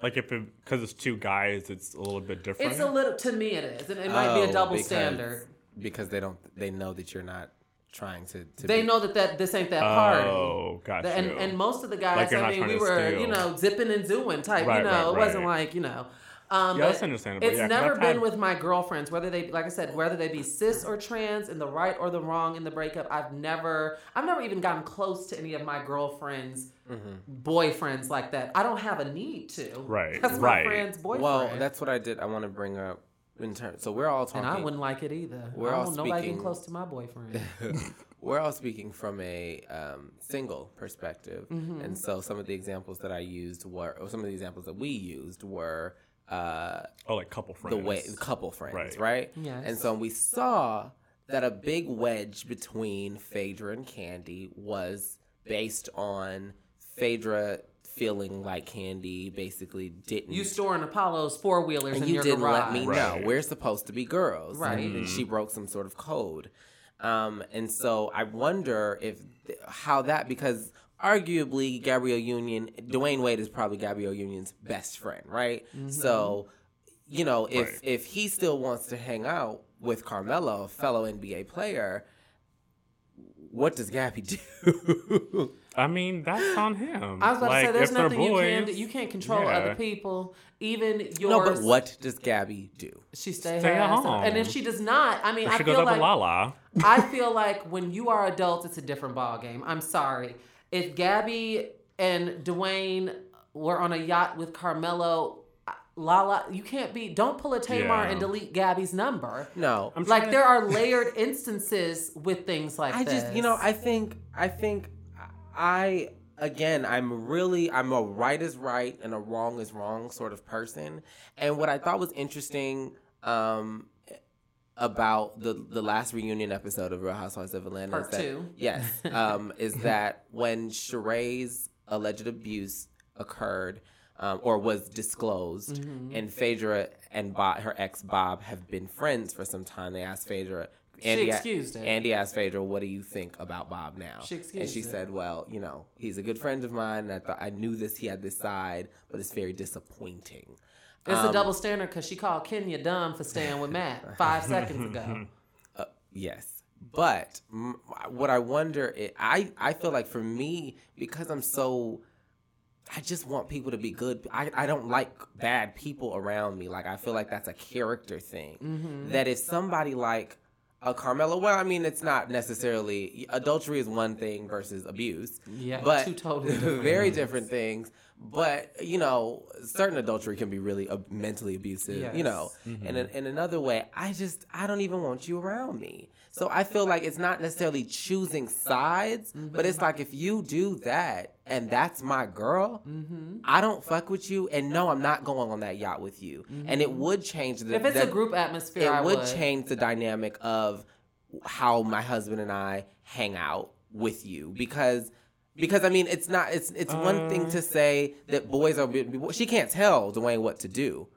Speaker 3: Like if it because it's two guys, it's a little bit different.
Speaker 4: It's a little to me it is, and it might be
Speaker 1: Oh,
Speaker 4: a double
Speaker 1: because-
Speaker 4: standard.
Speaker 1: because they don't they know that you're not trying to. to
Speaker 4: They
Speaker 1: be-
Speaker 4: know that, that this ain't that party.
Speaker 3: Oh, got
Speaker 4: The- and and most of the guys,
Speaker 3: Like
Speaker 4: I mean, we were
Speaker 3: steal.
Speaker 4: you know zipping and doing type.
Speaker 3: Right,
Speaker 4: you know,
Speaker 3: right,
Speaker 4: it wasn't like you know. Um,
Speaker 3: Yeah, that's understandable.
Speaker 4: It's
Speaker 3: Yeah, 'cause
Speaker 4: never
Speaker 3: I've
Speaker 4: been
Speaker 3: had-
Speaker 4: with my girlfriends, whether they, like I said, whether they be cis or trans, in the right or the wrong in the breakup. I've never, I've never even gotten close to any of my girlfriends, boyfriends like that. I don't have a need to.
Speaker 3: Right,
Speaker 4: That's my
Speaker 3: right.
Speaker 4: friend's boyfriend.
Speaker 1: Well, that's what I did. I want to bring up in terms. So we're all talking.
Speaker 4: And I wouldn't like it either.
Speaker 1: We're
Speaker 4: I don't
Speaker 1: all
Speaker 4: want nobody getting close to my boyfriend.
Speaker 1: we're all speaking from a um, single perspective,
Speaker 4: Mm-hmm.
Speaker 1: and so some of the examples that I used were, or some of the examples that we used were uh,
Speaker 3: Oh, like couple friends.
Speaker 1: the way couple friends,
Speaker 3: Right.
Speaker 1: right?
Speaker 4: Yes.
Speaker 1: And so we saw that a big wedge between Phaedra and Kandi was based on Phaedra feeling like Kandi basically didn't.
Speaker 4: you store storing Apollo's four wheelers
Speaker 1: and
Speaker 4: in
Speaker 1: you
Speaker 4: your
Speaker 1: didn't
Speaker 4: garage.
Speaker 1: let me
Speaker 3: Right.
Speaker 1: know we're supposed to be girls,
Speaker 4: Right.
Speaker 1: And, and she broke some sort of code, um, and so I wonder if how that because arguably Gabrielle Union, Dwyane Wade is probably Gabrielle Union's best friend, right? Mm-hmm. So, you know, if
Speaker 3: Right.
Speaker 1: if he still wants to hang out with Carmelo, a fellow NBA player, what does Gabby do?
Speaker 3: I mean, that's on him.
Speaker 4: I was about
Speaker 3: like,
Speaker 4: to say, there's
Speaker 3: if they're
Speaker 4: nothing you can do. You can't control
Speaker 3: yeah.
Speaker 4: other people. Even yours.
Speaker 1: no, but what does Gabby do?
Speaker 4: She stay,
Speaker 3: Stay at
Speaker 4: ass up. And if she does not, I mean,
Speaker 3: Or
Speaker 4: I
Speaker 3: she goes
Speaker 4: feel
Speaker 3: up
Speaker 4: like
Speaker 3: to Lala.
Speaker 4: I feel like when you are adults, it's a different ball game. I'm sorry. If Gabby and Dwyane were on a yacht with Carmelo, Lala, you can't be. Don't pull a Tamar
Speaker 3: Yeah.
Speaker 4: and delete Gabby's number.
Speaker 1: No,
Speaker 3: I'm
Speaker 4: Like
Speaker 3: trying
Speaker 4: there are layered instances with things like
Speaker 1: I
Speaker 4: this.
Speaker 1: just, you know, I think, I think, I again, I'm really, I'm a right is right and a wrong is wrong sort of person. And what I thought was interesting um, about the the last reunion episode of Real Housewives of Atlanta
Speaker 4: Part
Speaker 1: is that,
Speaker 4: two.
Speaker 1: yes, um, is that when Sheree's alleged abuse occurred. Um, or was disclosed,
Speaker 4: Mm-hmm.
Speaker 1: and Phaedra and Bob, her ex Bob have been friends for some time. They asked Phaedra, Andy,
Speaker 4: excused it.
Speaker 1: Andy asked Phaedra, "What do you think about Bob now?"
Speaker 4: She excused
Speaker 1: and
Speaker 4: she
Speaker 1: said, "Well, you know, he's a good friend of mine, and I thought I knew this. He had this side, but it's very disappointing."
Speaker 4: It's
Speaker 1: Um,
Speaker 4: a double standard because she called Kenya dumb for staying with Matt five seconds ago.
Speaker 1: Uh, yes, but m- what I wonder, i I I feel like for me because I'm so. I just want people to be good. I, I don't like bad people around me. Like I feel like that's a character thing.
Speaker 4: Mm-hmm.
Speaker 1: That if somebody like a Carmelo, well, I mean, it's not necessarily adultery is one thing versus abuse.
Speaker 4: Yeah,
Speaker 1: but
Speaker 4: two totally different
Speaker 1: very different things. But you know, certain adultery can be really uh, mentally abusive. You know,
Speaker 4: Yes.
Speaker 1: and in, another way, I just I don't even want you around me. So I feel like it's not necessarily choosing sides, mm-hmm. but it's like if you do that and that's my girl, mm-hmm. I don't fuck with you, and no, I'm not going on that yacht with you. And it would change the
Speaker 4: If it's
Speaker 1: the-
Speaker 4: a group atmosphere,
Speaker 1: it would,
Speaker 4: would
Speaker 1: change the dynamic of how my husband and I hang out with you because because I mean it's not it's it's one thing to uh, say that boys are she can't tell Dwyane what to do,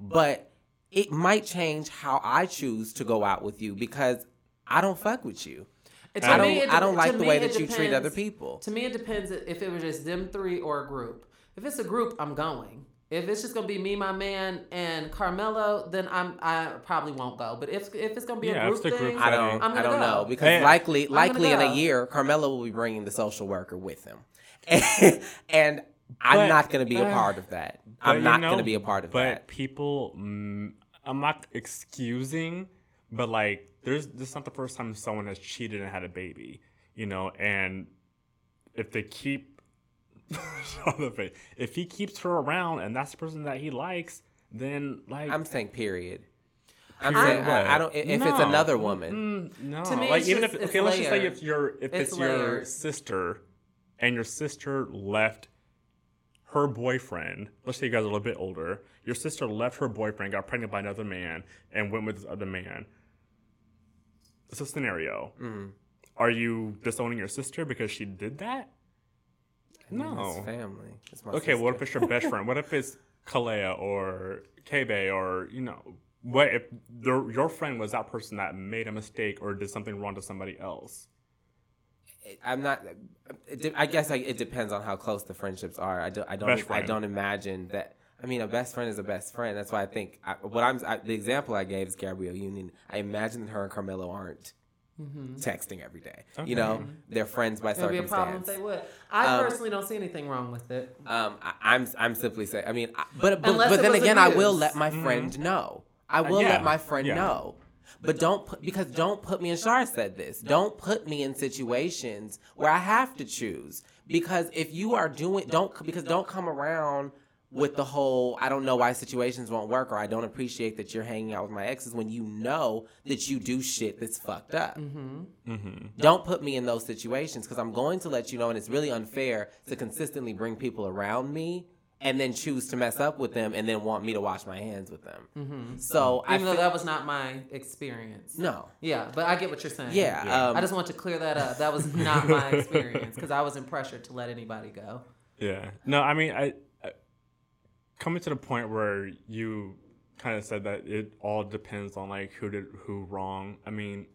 Speaker 1: but it might change how I choose to go out with you because I don't fuck with you.
Speaker 4: To
Speaker 1: I don't
Speaker 4: me, it
Speaker 1: I don't like the way
Speaker 4: it
Speaker 1: that you treat other people.
Speaker 4: To me, it depends if it was just them three or a group. If it's a group, I'm going. If it's just gonna be me, my man, and Carmelo, then I'm I probably won't go. But if if it's gonna be
Speaker 3: Yeah,
Speaker 4: a group thing,
Speaker 3: group
Speaker 1: I don't.
Speaker 4: I'm
Speaker 1: I don't know because
Speaker 3: Hey,
Speaker 1: likely likely in a year Carmelo will be bringing the social worker with him. and I'm
Speaker 3: But-
Speaker 1: not going to be a
Speaker 3: uh,
Speaker 1: part of that. I'm
Speaker 3: you
Speaker 1: not
Speaker 3: know,
Speaker 1: going to be a part of
Speaker 3: but
Speaker 1: that.
Speaker 3: But people, mm, I'm not excusing, but like, there's this is not the first time someone has cheated and had a baby, you know. And if they keep, Jonathan, if he keeps her around and that's the person that he likes, then like,
Speaker 1: I'm saying period. I'm
Speaker 3: Period
Speaker 1: saying I, I don't. If it's another woman,
Speaker 3: Mm, no,
Speaker 4: To me,
Speaker 3: like
Speaker 4: it's
Speaker 3: even
Speaker 4: just-
Speaker 3: if
Speaker 4: it's
Speaker 3: okay, let's just say
Speaker 4: layered.
Speaker 3: if your if
Speaker 4: It's
Speaker 3: it's, your sister, and your sister left her boyfriend. Let's say you guys are a little bit older. Your sister left her boyfriend, got pregnant by another man, and went with this other man. It's a scenario.
Speaker 1: Mm-hmm.
Speaker 3: Are you disowning your sister because she did that? No.
Speaker 1: family. It's my
Speaker 3: Okay, what if it's your best friend? What if it's Kalea or Kebe or you know what if the, your friend was that person that made a mistake or did something wrong to somebody else?
Speaker 1: I'm not. I guess I, it depends on how close the friendships are. I don't. I don't. I don't imagine that. I mean, a best friend is a best friend. That's why I think I, what I'm. I, the example I gave is Gabrielle Union. I imagine that her and Carmelo aren't texting every day. You know, they're friends by
Speaker 4: it would be a problem if
Speaker 1: circumstance.
Speaker 4: they would. I
Speaker 1: Um,
Speaker 4: personally don't see anything wrong with it.
Speaker 1: Um, I, I'm I'm simply saying. I mean, I, but but, but then
Speaker 4: was
Speaker 1: again, I will let my friend know. I will
Speaker 3: yeah,
Speaker 1: let my friend
Speaker 3: yeah.
Speaker 1: know. But don't put because don't put me. And Shar said this. Don't put me in situations where I have to choose. Because if you are doing, don't because don't come around with the whole I don't know why situations won't work or I don't appreciate that you're hanging out with my exes when you know that you do shit that's fucked up. Mm-hmm. Mm-hmm. Don't put me in those situations because I'm going to let you know, and it's really unfair to consistently bring people around me and then choose to mess up with them and then want me to wash my hands with them. Mm-hmm. So I
Speaker 4: Even though
Speaker 1: feel,
Speaker 4: that was not my experience.
Speaker 1: no.
Speaker 4: Yeah, but I get what you're saying.
Speaker 1: Yeah,
Speaker 3: Yeah.
Speaker 1: um,
Speaker 4: I just want to clear that up. That was not my experience because I wasn't pressured to let anybody go.
Speaker 3: Yeah. No, I mean, I, I coming to the point where you kind of said that it all depends on like who did who wrong. I mean,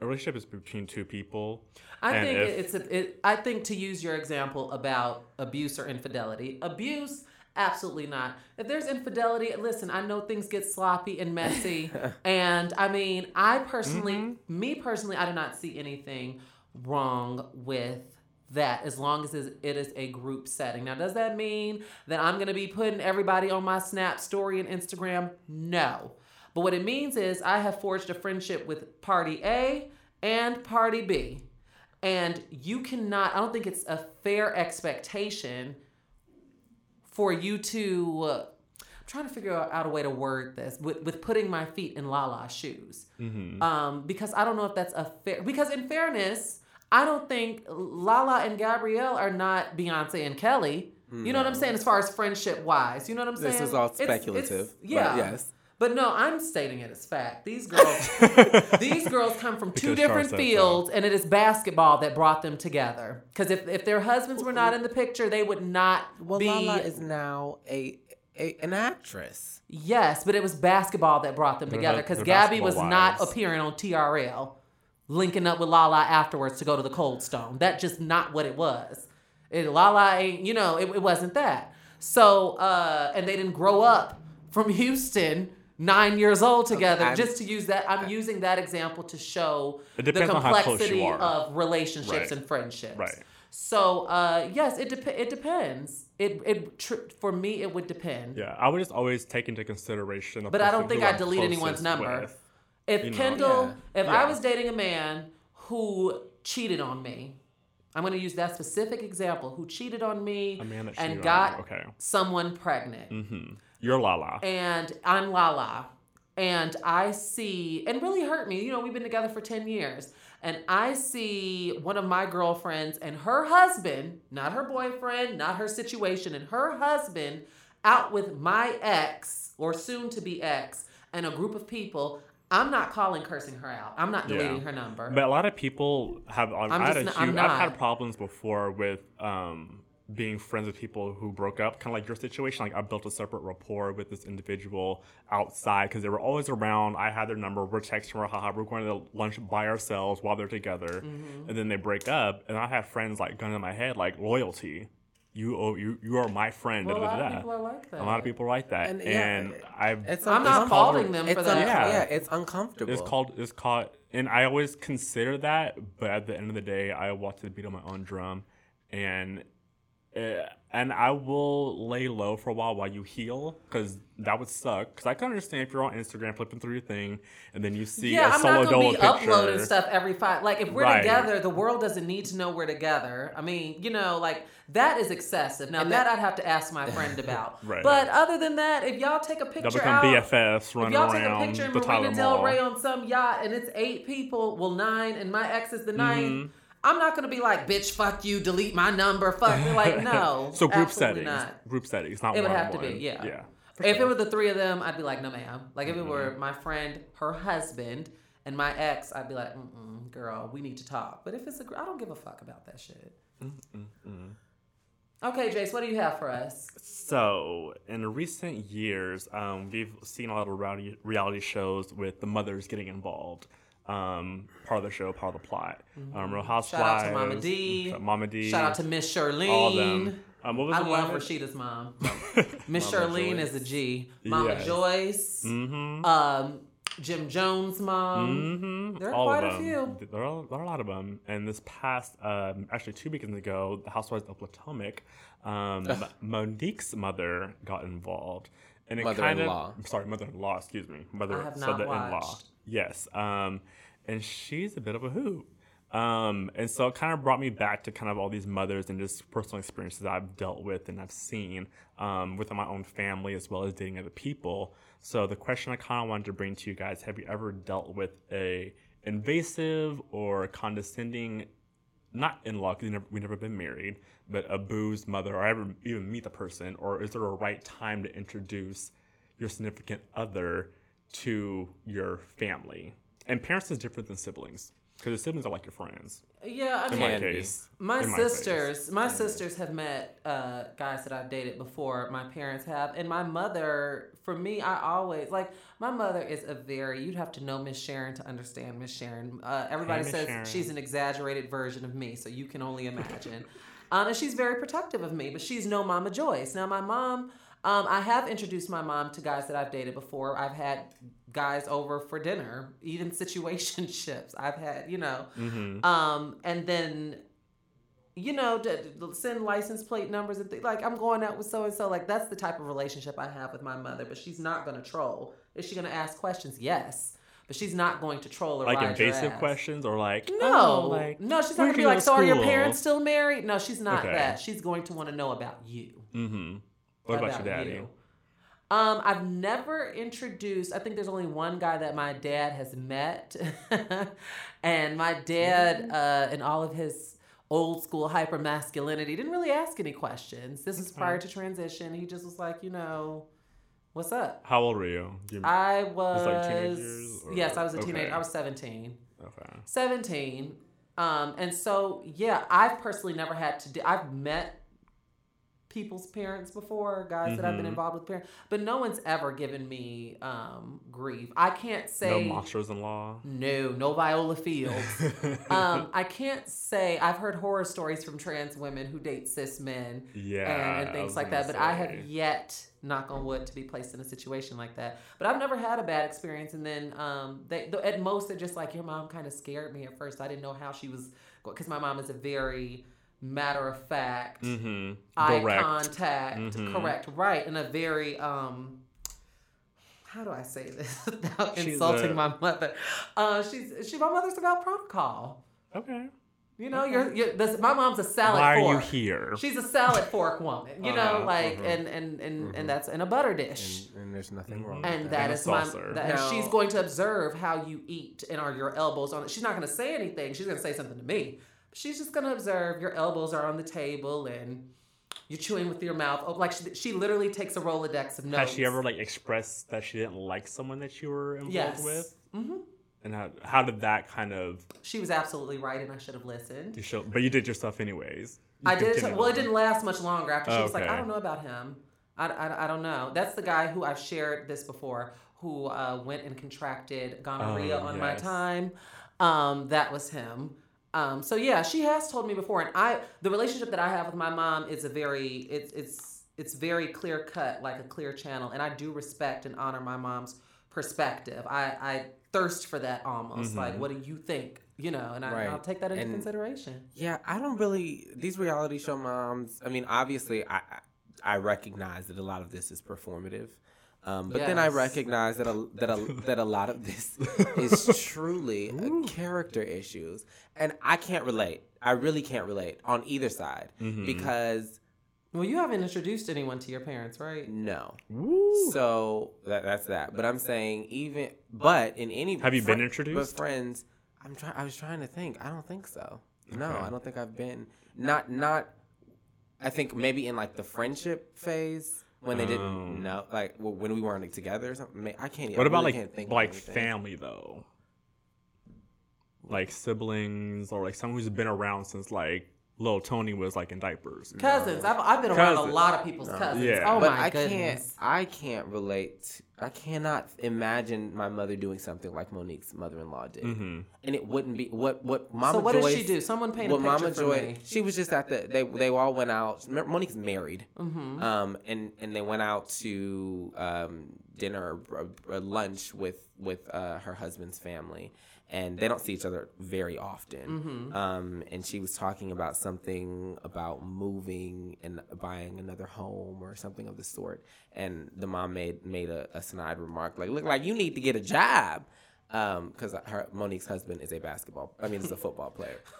Speaker 3: a relationship is between two people.
Speaker 4: I think
Speaker 3: if-
Speaker 4: it's a, it, I think to use your example about abuse or infidelity, abuse absolutely not. If there's infidelity, listen, I know things get sloppy and messy, and I mean, I personally,
Speaker 3: Mm-hmm.
Speaker 4: me personally, I do not see anything wrong with that as long as it is a group setting. Now, does that mean that I'm going to be putting everybody on my Snap story and Instagram? No. But what it means is I have forged a friendship with party A and party B. And you cannot, I don't think it's a fair expectation for you to. Uh, I'm trying to figure out a way to word this with, with putting my feet in Lala's shoes. Um, because I don't know if that's a fair. Because in fairness, I don't think Lala and Gabrielle are not Beyonce and Kelly. You know what I'm mm-hmm. saying? As far as friendship wise, you know what I'm saying?
Speaker 1: This is all
Speaker 4: It's-
Speaker 1: speculative, but
Speaker 4: yeah.
Speaker 1: yes.
Speaker 4: But no, I'm stating it as fact. These girls, these girls come from two
Speaker 3: Because
Speaker 4: different
Speaker 3: so.
Speaker 4: fields, and it is basketball that brought them together. Because if, if their husbands were not in the picture, they would not
Speaker 1: Well,
Speaker 4: be.
Speaker 1: Lala is now a, a an actress.
Speaker 4: yes, but it was basketball that brought them together. Because Gabby was
Speaker 3: basketball
Speaker 4: not appearing on TRL, linking up with Lala afterwards to go to the Cold Stone. That's just not what it was. It, Lala ain't, you know, it, it wasn't that. So, uh, and they didn't grow up from Houston nine years old together.
Speaker 1: I'm-
Speaker 4: just to use that, I'm using that example to show the
Speaker 3: depends on how close you
Speaker 4: complexity of relationships
Speaker 3: Right.
Speaker 4: and friendships.
Speaker 3: Right.
Speaker 4: So, uh, yes, it dep- it depends. It it tr- for me it would depend.
Speaker 3: Yeah, I would just always take into consideration. The
Speaker 4: But I don't think I'd delete anyone's number.
Speaker 3: with.
Speaker 4: If
Speaker 3: You know.
Speaker 4: Kendall, if I was dating a man who cheated on me, I'm going to use that specific example who cheated on me and got
Speaker 3: okay.
Speaker 4: someone pregnant.
Speaker 3: hmm You're Lala.
Speaker 4: And I'm Lala. And I see, and really hurt me. You know, we've been together for 10 years. And I see one of my girlfriends and her husband, not her boyfriend, not her situation, and her husband out with my ex or soon to be ex and a group of people. I'm not calling cursing her out. I'm not deleting
Speaker 3: Yeah.
Speaker 4: her number.
Speaker 3: But a lot of people have. I've,
Speaker 4: I'm
Speaker 3: had
Speaker 4: just
Speaker 3: a huge, I've had problems before with um, being friends with people who broke up, kind of like your situation. Like I built a separate rapport with this individual outside because they were always around. I had their number. We're texting, we're haha, we're going to lunch by ourselves while they're together,
Speaker 4: Mm-hmm.
Speaker 3: and then they break up. And I have friends like gun in my head, like loyalty. You owe you you are my friend.
Speaker 4: Well, a
Speaker 3: da, da,
Speaker 4: lot of people are like that.
Speaker 3: A lot of people are like that,
Speaker 1: And,
Speaker 3: and,
Speaker 1: yeah,
Speaker 3: I've
Speaker 1: It's
Speaker 4: I'm not
Speaker 1: uncomfortable.
Speaker 4: faulting them for
Speaker 1: It's
Speaker 4: that.
Speaker 1: un-
Speaker 3: Yeah.
Speaker 1: yeah, it's uncomfortable.
Speaker 3: It's called it's called and I always consider that, but at the end of the day, I want to beat on my own drum, and uh, and I will lay low for a while while you heal, because that would suck. Because I can understand if you're on Instagram flipping through your thing, and then you see
Speaker 4: yeah,
Speaker 3: a
Speaker 4: I'm
Speaker 3: solo
Speaker 4: not gonna be
Speaker 3: picture.
Speaker 4: uploading stuff every five. Like if we're
Speaker 3: Right.
Speaker 4: together, the world doesn't need to know we're together. I mean, you know, like that is excessive. Now that,
Speaker 1: that-
Speaker 4: I'd have to ask my friend about.
Speaker 3: Right.
Speaker 4: But other than that, if y'all take a picture
Speaker 3: become
Speaker 4: out,
Speaker 3: BFFs
Speaker 4: if y'all take a
Speaker 3: around
Speaker 4: picture in
Speaker 3: the Tyler
Speaker 4: Marina Del
Speaker 3: Mall.
Speaker 4: Rey on some yacht and it's eight people, well nine, and my ex is the ninth.
Speaker 3: Mm-hmm.
Speaker 4: I'm not gonna be like, bitch, fuck you, delete my number, fuck. you Like, no.
Speaker 3: so group settings,
Speaker 4: Not.
Speaker 3: group settings, not
Speaker 4: It would have to be, yeah.
Speaker 3: yeah.
Speaker 4: If it were the three of them, I'd be like, no, ma'am. Like if it were
Speaker 3: Mm-hmm.
Speaker 4: my friend, her husband, and my ex, I'd be like, Mm-mm, girl, we need to talk. But if it's a, I don't give a fuck about that shit. Okay, Jace, what do you have for us?
Speaker 3: So, in recent years, um, we've seen a lot of reality, reality shows with the mothers getting involved. Um, part of the show, part of the plot. Um, Real Housewives.
Speaker 4: Mm-hmm. Shout out to Mama D.
Speaker 3: Mama D.
Speaker 4: Shout out to Miss Charlene.
Speaker 3: all of them. Um, what was
Speaker 4: I love
Speaker 3: one?
Speaker 4: Rasheeda's mom. Miss Charlene is a G. Mama
Speaker 3: Yes.
Speaker 4: Joyce.
Speaker 3: Mm-hmm.
Speaker 4: Um, Jim Jones' mom.
Speaker 3: Mm-hmm.
Speaker 4: There are
Speaker 3: All
Speaker 4: quite
Speaker 3: of
Speaker 4: a few.
Speaker 3: There are, there are a lot of them. And this past, um, actually two weekends ago, the Housewives of Potomac, um, Monique's mother got involved. And it kind
Speaker 1: Mother-in-law.
Speaker 3: of, sorry, mother-in-law, excuse me. Mother,
Speaker 4: I have
Speaker 3: so
Speaker 4: not
Speaker 3: the in-law. Yes. Um, and she's a bit of a hoot. Um, and so it kind of brought me back to kind of all these mothers and just personal experiences I've dealt with and I've seen um, within my own family as well as dating other people. So the question I kind of wanted to bring to you guys: Have you ever dealt with a invasive or condescending, not in-law because never, we've never been married, but a booze mother, or ever even meet the person, or is there a right time to introduce your significant other to your family? And parents is different than siblings because your siblings are like your friends.
Speaker 4: Yeah, I
Speaker 3: In
Speaker 4: mean,
Speaker 3: my case,
Speaker 4: My
Speaker 3: in
Speaker 4: sisters,
Speaker 3: case.
Speaker 4: my sisters have met uh, guys that I've dated before. My parents have, and my mother. For me, I always like my mother is a very. You'd have to know Miss Sharon to understand Miss Sharon. Uh, everybody
Speaker 3: Miss
Speaker 4: says
Speaker 3: Sharon.
Speaker 4: she's an exaggerated version of me, so you can only imagine. um, and she's very protective of me, but she's no Mama Joyce. Now, my mom. Um, I have introduced my mom to guys that I've dated before. I've had guys over for dinner, even situationships. I've had, you know,
Speaker 3: Mhm.
Speaker 4: um, and then you know d- d- send license plate numbers and things like i'm going out with so and so like that's the type of relationship i have with my mother but she's not going to troll. Is she going to ask questions? Yes. But she's not going to troll or
Speaker 3: like invasive questions or like
Speaker 4: no.
Speaker 3: oh, like
Speaker 4: no she's not going to be like
Speaker 3: to
Speaker 4: so are your parents still married? No she's not
Speaker 3: Okay.
Speaker 4: that. She's going to want to know about you.
Speaker 3: Mm-hmm. What about, your daddy?
Speaker 4: you. Um, I've never introduced. I think there's only one guy that my dad has met, and my dad, uh, in all of his old school hyper masculinity, didn't really ask any questions. This is prior to transition. He just was like, you know, what's up?
Speaker 3: How old were you? You
Speaker 4: I was,
Speaker 3: like years, or-
Speaker 4: yes, I was a
Speaker 3: okay.
Speaker 4: teenager. I was 17.
Speaker 3: okay.
Speaker 4: 17. Um, and so, yeah, I've personally never had to, do, I've met people's parents before, guys that I've been
Speaker 3: Mhm.
Speaker 4: involved with parents, but no one's ever given me um, grief. I can't say
Speaker 3: No
Speaker 4: say,
Speaker 3: monsters in law.
Speaker 4: no, no Viola Fields. um, I can't say, I've heard horror stories from trans women who date cis men
Speaker 3: yeah,
Speaker 4: and, and things like that. But I have yet, knock on wood, to be placed in a situation like that. But I've never had a bad experience. And then um, they, th- at most, they're just like, your mom kind of scared me at first. I didn't know how she was, because my mom is a very matter of fact,
Speaker 3: Mm-hmm.
Speaker 4: eye
Speaker 3: Direct.
Speaker 4: contact,
Speaker 3: Mhm.
Speaker 4: correct, right, in a very um. How do I say this without
Speaker 3: She's
Speaker 4: insulting
Speaker 3: a-
Speaker 4: my mother? Uh, she's she. My mother's about protocol.
Speaker 3: Okay.
Speaker 4: You know,
Speaker 3: Okay.
Speaker 4: you're, you're this, my mom's a salad
Speaker 3: Why are you here?
Speaker 4: She's a salad fork woman, you know,
Speaker 3: Uh-huh,
Speaker 4: like
Speaker 1: mhm.
Speaker 4: and and and and that's in a butter dish.
Speaker 1: and, and there's nothing wrong.
Speaker 4: And
Speaker 1: with
Speaker 4: that
Speaker 3: And a
Speaker 4: my that, and she's going to observe how you eat and are your elbows on it. She's not going to say anything. She's going to say something to me. She's just to observe your elbows are on the table and you're chewing with your mouth. Oh, like she, she literally takes a Rolodex of notes.
Speaker 3: Has she ever like expressed that she didn't like someone that you were involved
Speaker 4: Yes.
Speaker 3: with?
Speaker 4: hmm
Speaker 3: And how, how did that kind of
Speaker 4: She was absolutely right, and I should have listened.
Speaker 3: you show, but you did your stuff anyways. You
Speaker 4: I did. Well, it didn't last much longer after she was like, I don't know about him. I, I, I don't know. That's the guy who I've shared this before, who uh, went and contracted gonorrhea
Speaker 3: Oh,
Speaker 4: on my time. Um, that was him. Um, so yeah, she has told me before, and I the relationship that I have with my mom is a very it's it's it's very clear cut, like a clear channel, and I do respect and honor my mom's perspective. I I thirst for that almost.
Speaker 3: Mhm.
Speaker 4: Like, what do you think? You know, and I,
Speaker 1: Right.
Speaker 4: I'll take that into
Speaker 1: And-
Speaker 4: consideration.
Speaker 1: Yeah, I don't really these reality show moms. I mean, obviously, I- I recognize that a lot of this is performative, um, but then I recognize that a, that a, that a lot of this is truly character issues, and I can't relate. I really can't relate on either side
Speaker 3: Mhm.
Speaker 1: because
Speaker 4: Well, you haven't introduced anyone to your parents, right?
Speaker 1: no.
Speaker 3: Woo.
Speaker 1: So that that's that. But I'm saying even but in any
Speaker 3: Have you been introduced?
Speaker 1: But
Speaker 3: introduced?
Speaker 1: friends, I'm trying. I was trying to think. I don't think so. No,
Speaker 3: Okay.
Speaker 1: I don't think I've been. Not not. I think maybe in like the friendship phase when they
Speaker 3: Oh.
Speaker 1: didn't know, like w- when we weren't like, together or something. May- I can't. I
Speaker 3: What about
Speaker 1: really
Speaker 3: like
Speaker 1: can't think
Speaker 3: like family though? Like siblings or like someone who's been around since like little Tony was like in diapers.
Speaker 4: Cousins. I've, I've been around a lot of people's
Speaker 1: No.
Speaker 4: cousins.
Speaker 3: Yeah.
Speaker 4: Oh
Speaker 1: but
Speaker 4: my
Speaker 1: I
Speaker 4: goodness.
Speaker 1: can't. I can't relate. I cannot imagine my mother doing something like Monique's mother-in-law did,
Speaker 3: hmm
Speaker 1: and it wouldn't be what what Mama Joy
Speaker 4: so what
Speaker 1: Joyce.
Speaker 4: did she do? Someone paint a
Speaker 1: What
Speaker 4: picture
Speaker 1: Mama
Speaker 4: for
Speaker 1: Joy,
Speaker 4: me.
Speaker 1: she was just at the they they all went out. Monique's married,
Speaker 4: Mm-hmm.
Speaker 1: um, and and they went out to um, dinner or, or lunch with with uh, her husband's family, and they don't see each other very often.
Speaker 4: Mm-hmm.
Speaker 1: Um, and she was talking about something about moving and buying another home or something of the sort. And the mom made made a, a snide remark like, "Look like you need to get a job." Um, because her Monique's husband is a basketball. I mean, is a football player.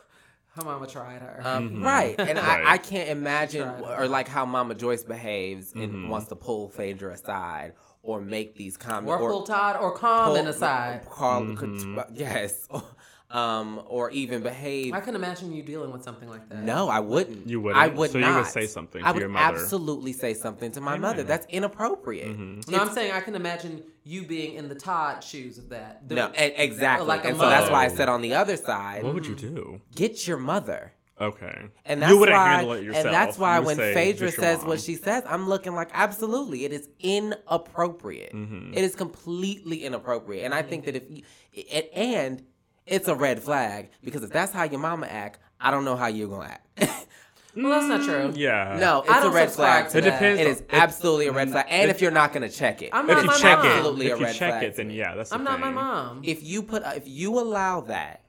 Speaker 4: Her mama tried her.
Speaker 1: Um, Right, and
Speaker 3: Right.
Speaker 1: I, I can't imagine, or like how Mama Joyce behaves and wants to pull Phaedra aside or make these comments,
Speaker 4: or pull Todd or Common
Speaker 1: pull-
Speaker 4: aside.
Speaker 1: Carl, yes, um, or even behave.
Speaker 4: I can imagine you dealing with something like that.
Speaker 1: No, I wouldn't.
Speaker 3: You wouldn't?
Speaker 1: I would
Speaker 3: So you
Speaker 1: not.
Speaker 3: would say something
Speaker 1: I
Speaker 3: to
Speaker 1: would
Speaker 3: your mother.
Speaker 1: absolutely say something to my mother. That's inappropriate.
Speaker 4: No, I'm saying I can imagine you being in the Todd shoes of that. The-
Speaker 1: No, exactly.
Speaker 4: Like a
Speaker 1: and so that's why I said on the other side,
Speaker 3: What would you do?
Speaker 1: get your mother.
Speaker 3: Okay.
Speaker 1: And that's
Speaker 3: you wouldn't
Speaker 1: why,
Speaker 3: handle it yourself.
Speaker 1: And that's why
Speaker 3: You
Speaker 1: when
Speaker 3: say,
Speaker 1: Phaedra says
Speaker 3: mom."
Speaker 1: what she says, I'm looking like absolutely. It is inappropriate.
Speaker 3: Mm-hmm.
Speaker 1: It is completely inappropriate. And I think that if you, it, and it's a red flag because if that's how your mama act, I don't know how you're gonna act.
Speaker 4: well, that's not true.
Speaker 3: Yeah.
Speaker 1: no, it's a red flag.
Speaker 4: to
Speaker 3: It
Speaker 4: that.
Speaker 3: depends.
Speaker 1: It is
Speaker 3: If-
Speaker 1: absolutely a red flag. And if you're not gonna check it,
Speaker 4: I'm
Speaker 3: If
Speaker 4: not
Speaker 3: you
Speaker 4: my
Speaker 3: check
Speaker 4: mom.
Speaker 3: it,
Speaker 1: Absolutely a
Speaker 3: if you
Speaker 1: red
Speaker 3: check
Speaker 1: flag
Speaker 3: it, then yeah, that's.
Speaker 4: I'm not my mom.
Speaker 1: if you put if you allow that,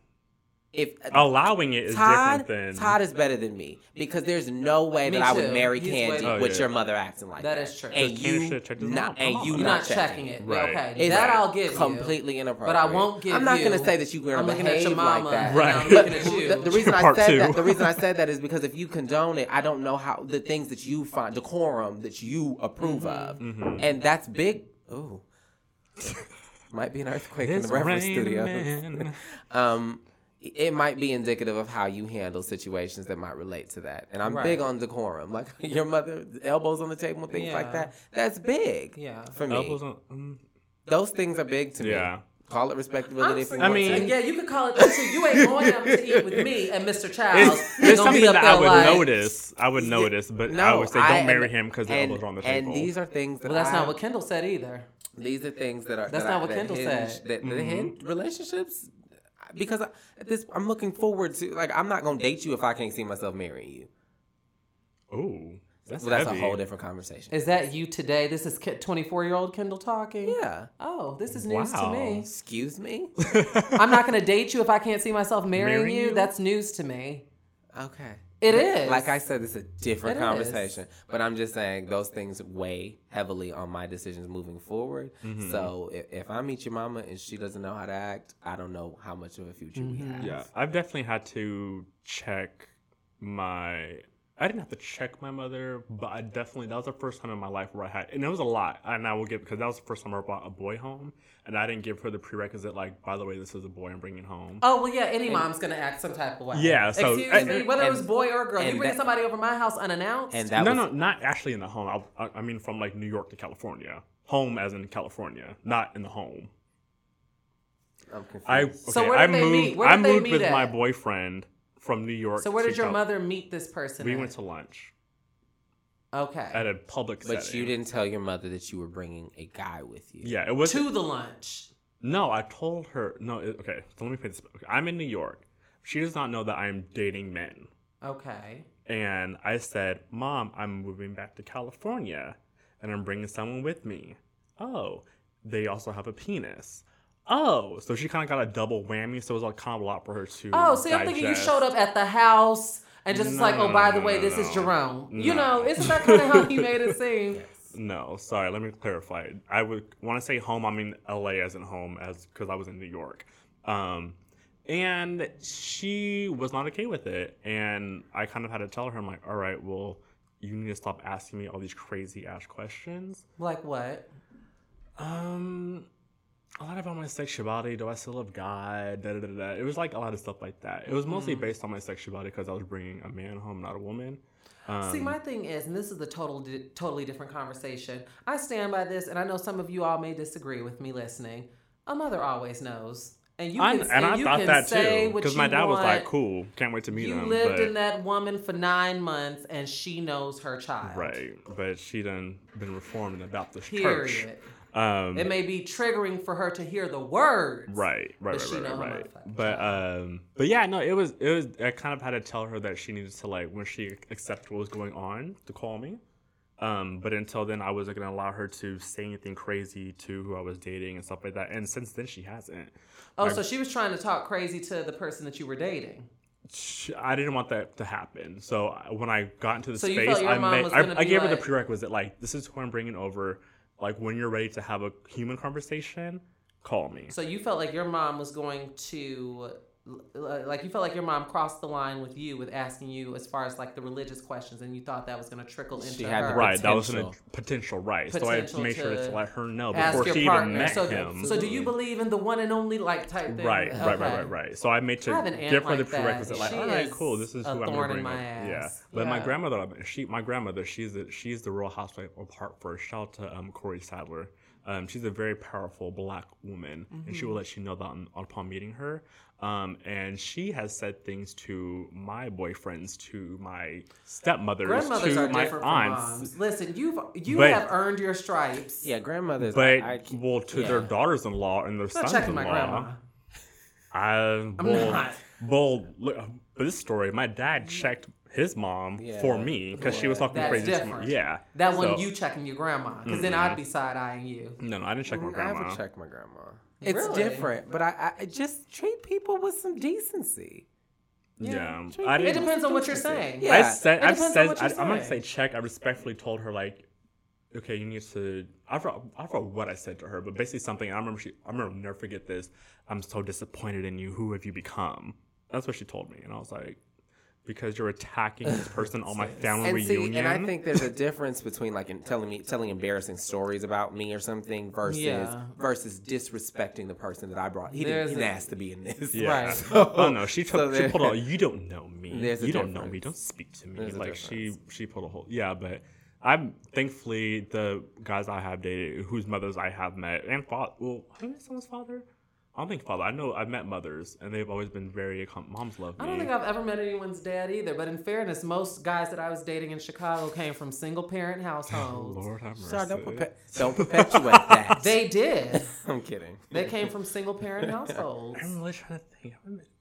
Speaker 1: if
Speaker 3: Allowing it is
Speaker 1: Todd,
Speaker 3: different than.
Speaker 1: Todd is better than me because there's no way
Speaker 4: Me
Speaker 1: that I would marry
Speaker 4: He's
Speaker 1: Kandi
Speaker 4: way-
Speaker 3: Oh,
Speaker 1: with
Speaker 3: yeah.
Speaker 1: your mother acting like that.
Speaker 4: That is true.
Speaker 1: And you
Speaker 3: should've checked
Speaker 1: not, and you
Speaker 3: out.
Speaker 1: Not
Speaker 4: not checking it.
Speaker 3: Right.
Speaker 4: Okay,
Speaker 1: It's
Speaker 4: that I'll give you.
Speaker 1: completely inappropriate.
Speaker 4: But I won't give
Speaker 1: I'm not gonna say that you're
Speaker 4: I'm looking at
Speaker 1: behave
Speaker 4: your mama.
Speaker 1: like that.
Speaker 4: and
Speaker 3: Right.
Speaker 4: I'm
Speaker 1: But
Speaker 4: looking at you.
Speaker 1: the, the reason I
Speaker 3: Part
Speaker 1: said that, the reason I said that is because if you condone it, I don't know how the things that you find decorum that you approve
Speaker 4: Mm-hmm.
Speaker 1: of, and that's big. Ooh, might be an earthquake in the reference studio. um, it might be indicative of how you handle situations that might relate to that. And I'm big on decorum, like your mother elbows on the table and things like that. That's big.
Speaker 4: Yeah.
Speaker 1: for me.
Speaker 3: Elbows on. mm,
Speaker 1: Those things are big to
Speaker 3: Yeah.
Speaker 1: me. Yeah. Call it respectability if you
Speaker 4: I'm
Speaker 1: want
Speaker 3: mean-
Speaker 1: to.
Speaker 4: yeah, you could call it that too. You ain't going out to eat with me and Mr. Childs.
Speaker 3: It's, it's something that I would
Speaker 4: like-
Speaker 3: notice. I would notice, but I would say don't
Speaker 1: I-
Speaker 3: marry him because the elbows are on the table.
Speaker 1: And these are things that
Speaker 4: Well, that's
Speaker 1: I-
Speaker 4: not what Kendall said either.
Speaker 1: These are things that are
Speaker 4: That's
Speaker 1: that
Speaker 4: not
Speaker 1: I-
Speaker 4: what
Speaker 1: that
Speaker 4: Kendall
Speaker 1: hinge,
Speaker 4: said.
Speaker 1: That, that
Speaker 3: Mm-hmm.
Speaker 1: hinge relationships because I, at this I'm looking forward to like I'm not gonna date you if I can't see myself marrying you.
Speaker 3: Oh, that's
Speaker 1: well, that's
Speaker 3: heavy.
Speaker 1: a whole different conversation.
Speaker 4: Is that you today? This is 24 year old Kendall talking?
Speaker 1: yeah.
Speaker 4: Oh, this is news
Speaker 3: Wow.
Speaker 4: to me.
Speaker 1: Excuse me.
Speaker 4: I'm not going to date you if I can't see myself marrying,
Speaker 3: Marrying
Speaker 4: you.
Speaker 3: you?
Speaker 4: That's news to me.
Speaker 1: Okay.
Speaker 4: It
Speaker 1: But
Speaker 4: is.
Speaker 1: Like I said, it's a different
Speaker 4: It is.
Speaker 1: conversation. But I'm just saying those things weigh heavily on my decisions moving forward.
Speaker 3: Mm-hmm.
Speaker 1: So if, if I meet your mama and she doesn't know how to act, I don't know how much of a future we have.
Speaker 3: Yeah, I've definitely had to check my. I didn't have to check my mother, but I definitely that was the first time in my life where I had, and it was a lot. And I will give because that was the first time I brought a boy home, and I didn't give her the prerequisite like, by the way, this is a boy I'm bringing home.
Speaker 4: Oh, well, yeah, any mom's going to act some type of way.
Speaker 3: Yeah, so-
Speaker 4: Excuse
Speaker 3: and-
Speaker 4: me, whether it was boy or girl. You
Speaker 1: and
Speaker 4: bring
Speaker 1: that-
Speaker 4: somebody over my house unannounced?
Speaker 1: And that
Speaker 3: no,
Speaker 1: was
Speaker 3: no, not actually in the home. I, I, I mean, from like New York to California. Home as in California, not in the home.
Speaker 1: I'm confused.
Speaker 3: I okay,
Speaker 4: So where
Speaker 3: I
Speaker 4: did they
Speaker 3: moved.
Speaker 4: meet? Where
Speaker 3: I
Speaker 4: did they
Speaker 3: moved
Speaker 4: meet
Speaker 3: with my boyfriend from New York.
Speaker 4: so where did your
Speaker 3: Cal-
Speaker 4: mother meet this person
Speaker 3: We
Speaker 4: at?
Speaker 3: went to lunch
Speaker 4: Okay.
Speaker 3: at a public
Speaker 1: but
Speaker 3: setting.
Speaker 1: you didn't tell your mother that you were bringing a guy with you.
Speaker 3: Yeah, it was
Speaker 4: to the lunch.
Speaker 3: No, I told her. No, it, okay. So let me put this. Okay, I'm in New York. She does not know that I'm dating men.
Speaker 4: Okay.
Speaker 3: And I said, Mom, I'm moving back to California and I'm bringing someone with me. Oh, they also have a penis. Oh, so she kind of got a double whammy. So it was like kind of a lot for her to.
Speaker 4: Oh, see, I'm thinking you showed up at the house and just was
Speaker 3: No,
Speaker 4: like, oh,
Speaker 3: no,
Speaker 4: by
Speaker 3: no,
Speaker 4: the way,
Speaker 3: no,
Speaker 4: this is
Speaker 3: no.
Speaker 4: Jerome. You know, isn't that kind of how he made it seem?
Speaker 3: No, sorry. Let me clarify. I would want to say home. I mean L.A. as in home, as because I was in New York, um, and she was not okay with it. And I kind of had to tell her, I'm like, all right, well, you need to stop asking me all these crazy ass questions.
Speaker 4: Like what?
Speaker 3: Um, a lot about my sexuality. Do I still love God? Da, da, da, da. It was like a lot of stuff like that. It was mostly based on my sexuality because I was bringing a man home, not a woman. Um,
Speaker 4: See, my thing is, and this is a total, di- totally different conversation. I stand by this, and I know some of you all may disagree with me listening. A mother always knows, and you
Speaker 3: I,
Speaker 4: can,
Speaker 3: and I
Speaker 4: you
Speaker 3: thought
Speaker 4: can
Speaker 3: that
Speaker 4: say
Speaker 3: too because my
Speaker 4: you
Speaker 3: dad was like, "Cool, can't wait to meet
Speaker 4: You
Speaker 3: him."
Speaker 4: lived
Speaker 3: but,
Speaker 4: in that woman for nine months, and she knows her child.
Speaker 3: right, but she done been reformed in the Baptist church. Um,
Speaker 4: It may be triggering for her to hear the words.
Speaker 3: right, right,
Speaker 4: but
Speaker 3: right, right, right. But um, but yeah, no, it was it was. I kind of had to tell her that she needed to like when she accepted what was going on to call me. Um, but until then, I wasn't gonna allow her to say anything crazy to who I was dating and stuff like that. And since then, she hasn't.
Speaker 4: Oh,
Speaker 3: Like,
Speaker 4: so she was trying to talk crazy to the person that you were dating.
Speaker 3: I didn't want that to happen. So when I got into the
Speaker 4: So
Speaker 3: space, I, made, I, I gave her the prerequisite like, this is who I'm bringing over. Like when you're ready to have a human conversation, call me.
Speaker 4: So you felt like your mom was going to, like you felt like your mom crossed the line with you with asking you as far as like the religious questions, and you thought that was going to trickle into
Speaker 1: She had
Speaker 4: her.
Speaker 3: Right, that was a
Speaker 1: potential.
Speaker 3: potential right. so I
Speaker 4: Potential
Speaker 3: made sure
Speaker 4: to
Speaker 3: to let her know before she
Speaker 4: partner.
Speaker 3: even met
Speaker 4: so,
Speaker 3: him.
Speaker 4: so do you believe in the one and only like type thing?
Speaker 3: Right, right, right, right, right. So I made
Speaker 4: I
Speaker 3: to
Speaker 4: have an
Speaker 3: give her the prerequisite. Like,
Speaker 4: She
Speaker 3: all right, cool. This is who I'm
Speaker 4: thorn
Speaker 3: gonna
Speaker 4: in
Speaker 3: bring
Speaker 4: my
Speaker 3: up. Yeah,
Speaker 4: ass.
Speaker 3: but my grandmother, she, my grandmother, she's the, she's the Real Housewife of Hartford. Shout out to um, Corey Sadler. Um, she's a very powerful black woman, and she will
Speaker 4: Mm-hmm.
Speaker 3: let you know that on, upon meeting her. Um, and she has said things to my boyfriends, to my stepmothers,
Speaker 4: Grandmothers
Speaker 3: to
Speaker 4: are
Speaker 3: my
Speaker 4: different
Speaker 3: aunts.
Speaker 4: from moms. Listen, you've you
Speaker 3: But-
Speaker 4: have earned your stripes.
Speaker 1: Yeah, grandmothers.
Speaker 3: But
Speaker 1: I, I,
Speaker 3: well, to their daughters-in-law and their
Speaker 4: I'm not checking my
Speaker 3: sons-in-law.
Speaker 4: grandma.
Speaker 3: I
Speaker 4: I'm
Speaker 3: well,
Speaker 4: not.
Speaker 3: well, look, but this story, my dad checked his mom
Speaker 1: Yeah.
Speaker 3: for me because she was talking
Speaker 4: That's
Speaker 3: crazy. to me.
Speaker 4: different.
Speaker 3: Yeah,
Speaker 4: That one you checking your grandma, because then mm-hmm. I'd be side eyeing you.
Speaker 3: No, no, I didn't check my grandma.
Speaker 1: I
Speaker 3: grandma.
Speaker 1: haven't checked my grandma. It's
Speaker 4: Really?
Speaker 1: different, but I, I just treat people with some decency.
Speaker 3: Yeah,
Speaker 1: treat
Speaker 3: I
Speaker 1: people
Speaker 4: It
Speaker 3: didn't.
Speaker 4: it depends on what you're saying.
Speaker 1: Yeah.
Speaker 3: I said,
Speaker 4: It
Speaker 3: I've
Speaker 4: depends on
Speaker 3: said,
Speaker 4: what
Speaker 3: I,
Speaker 4: you're
Speaker 3: I'm not gonna say check. I respectfully told her like, okay, you need to. I forgot, I forgot what I said to her, but basically something. I remember she. I remember never forget this. I'm so disappointed in you. Who have you become? That's what she told me, and I was like, because you're attacking this person on my family
Speaker 1: And
Speaker 3: reunion.
Speaker 1: see, and I think there's a difference between like telling me telling embarrassing stories about me or something versus
Speaker 4: Yeah.
Speaker 1: versus disrespecting the person that I brought. He
Speaker 4: There's
Speaker 1: didn't, he
Speaker 4: a-
Speaker 1: didn't ask to be in this.
Speaker 3: Yeah.
Speaker 4: Right.
Speaker 3: oh no, she
Speaker 1: So
Speaker 3: took, she pulled out. You don't know me.
Speaker 1: There's a
Speaker 3: you don't know me. Don't speak to me.
Speaker 1: There's a
Speaker 3: like she she pulled a whole yeah. But I'm thankfully the guys I have dated, whose mothers I have met, and father. Well, have I met someone's father? I don't think father. I know I've met mothers, and they've always been very. accom- Moms love me.
Speaker 4: I don't think I've ever met anyone's dad either. But in fairness, most guys that I was dating in Chicago came from single parent households.
Speaker 3: Lord have mercy.
Speaker 1: Sorry, don't, perpe- don't perpetuate that.
Speaker 4: They did.
Speaker 1: I'm kidding.
Speaker 4: They came from single parent households.
Speaker 3: I'm really trying to think. I haven't met his daddy.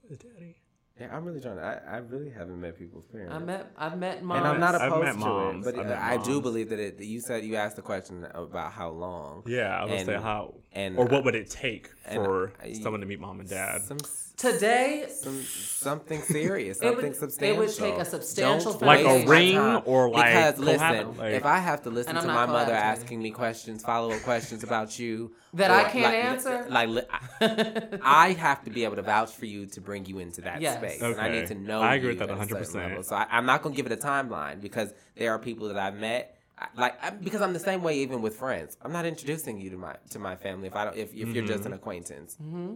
Speaker 1: Yeah, I'm really trying to. I, I really haven't met people's parents.
Speaker 4: I met I've met moms.
Speaker 1: and I'm not
Speaker 3: I've
Speaker 1: opposed
Speaker 3: met
Speaker 1: to
Speaker 3: moms.
Speaker 1: it, but
Speaker 3: I've met
Speaker 1: I do believe that it. You said you asked the question about how long.
Speaker 3: Yeah, I was gonna say how,
Speaker 1: and
Speaker 3: or what would it take for
Speaker 1: I-
Speaker 3: someone to meet mom and dad?
Speaker 1: Some,
Speaker 4: Today,
Speaker 1: some something serious,
Speaker 4: It would-
Speaker 1: something
Speaker 4: it would take a substantial
Speaker 1: Don't
Speaker 3: Like a ring or, like,
Speaker 1: because listen,
Speaker 3: like-
Speaker 1: if I have to listen to my mother asking me questions, follow up questions about you
Speaker 4: That
Speaker 1: or
Speaker 4: I can't
Speaker 1: like-
Speaker 4: answer?
Speaker 1: like li- I, I have to be able to vouch for you to bring you into that
Speaker 4: Yes.
Speaker 1: space, and I need to know.
Speaker 3: I agree
Speaker 1: you
Speaker 3: with that
Speaker 1: at a certain
Speaker 3: 100%.
Speaker 1: So I, I'm not gonna give it a timeline because there are people that I've met. Like I, because I'm the same way even with friends. I'm not introducing you to my to my family if I don't if, if you're just an acquaintance.
Speaker 4: Mm-hmm.